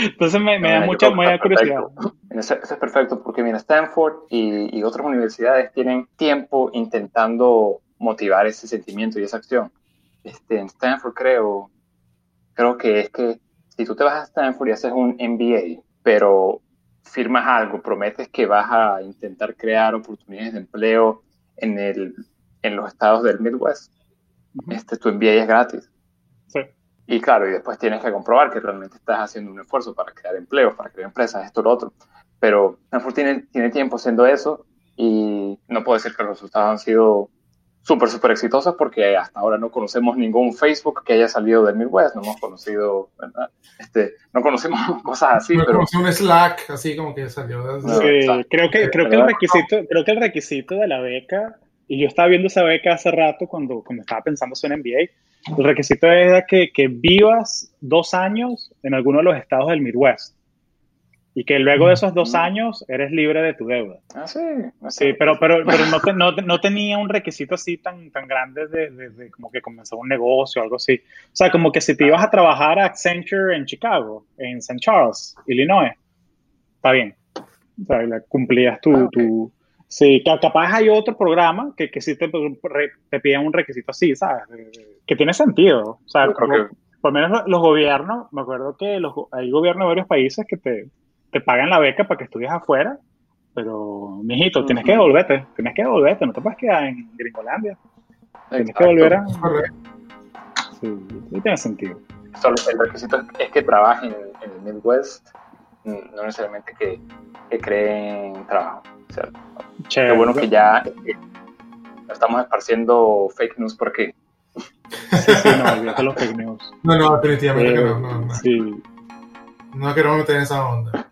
Entonces me, me da mucha, mucha curiosidad. Eso, eso, es perfecto, porque mira, Stanford y, y otras universidades tienen tiempo intentando motivar ese sentimiento y esa acción. Este, en Stanford creo, creo que es que si tú te vas a Stanford y haces un MBA, pero firmas algo, prometes que vas a intentar crear oportunidades de empleo en, el, en los estados del Midwest, este, tu MBA es gratis. Y claro, y después tienes que comprobar que realmente estás haciendo un esfuerzo para crear empleos, para crear empresas, esto, lo otro. Pero Stanford tiene, tiene tiempo haciendo eso y no puedo decir que los resultados han sido súper, súper exitosos porque hasta ahora no conocemos ningún Facebook que haya salido del Midwest, no hemos conocido, ¿verdad? Este, no conocemos *laughs* cosas así. No pero... un Slack así como que salió. No, sí, creo que, creo que el requisito, creo que el requisito de la beca, y yo estaba viendo esa beca hace rato cuando, cuando estaba pensando en MBA, el requisito era que, que vivas dos años en alguno de los estados del Midwest y que luego de esos dos años eres libre de tu deuda. Ah, sí. Sí, pero, pero, pero no, te, no, no, tenía un requisito así tan, tan grande de, de, de, como que comenzar un negocio o algo así. O sea, como que si te ibas a trabajar a Accenture en Chicago, en St. Charles, Illinois, está bien. O sea, cumplías tu... Ah, okay. tu sí, capaz hay otro programa que, que sí te, te piden un requisito así, ¿sabes? Que tiene sentido. O sea, por, lo menos los gobiernos, me acuerdo que los, hay gobiernos de varios países que te, te pagan la beca para que estudies afuera, pero, mijito, tienes que devolverte, tienes que devolverte, no te puedes quedar en Gringolandia. Tienes que volver a... Sí, sí tiene sentido. Solo el requisito es que trabajen en el Midwest, no necesariamente que, que creen trabajo. O sea, Chévere. qué bueno que ya que estamos esparciendo fake news por aquí. *laughs* Sí, sí, no, olvídate los fake news. No, no, definitivamente Eh, que no, no, no. Sí, No queremos meter en esa onda.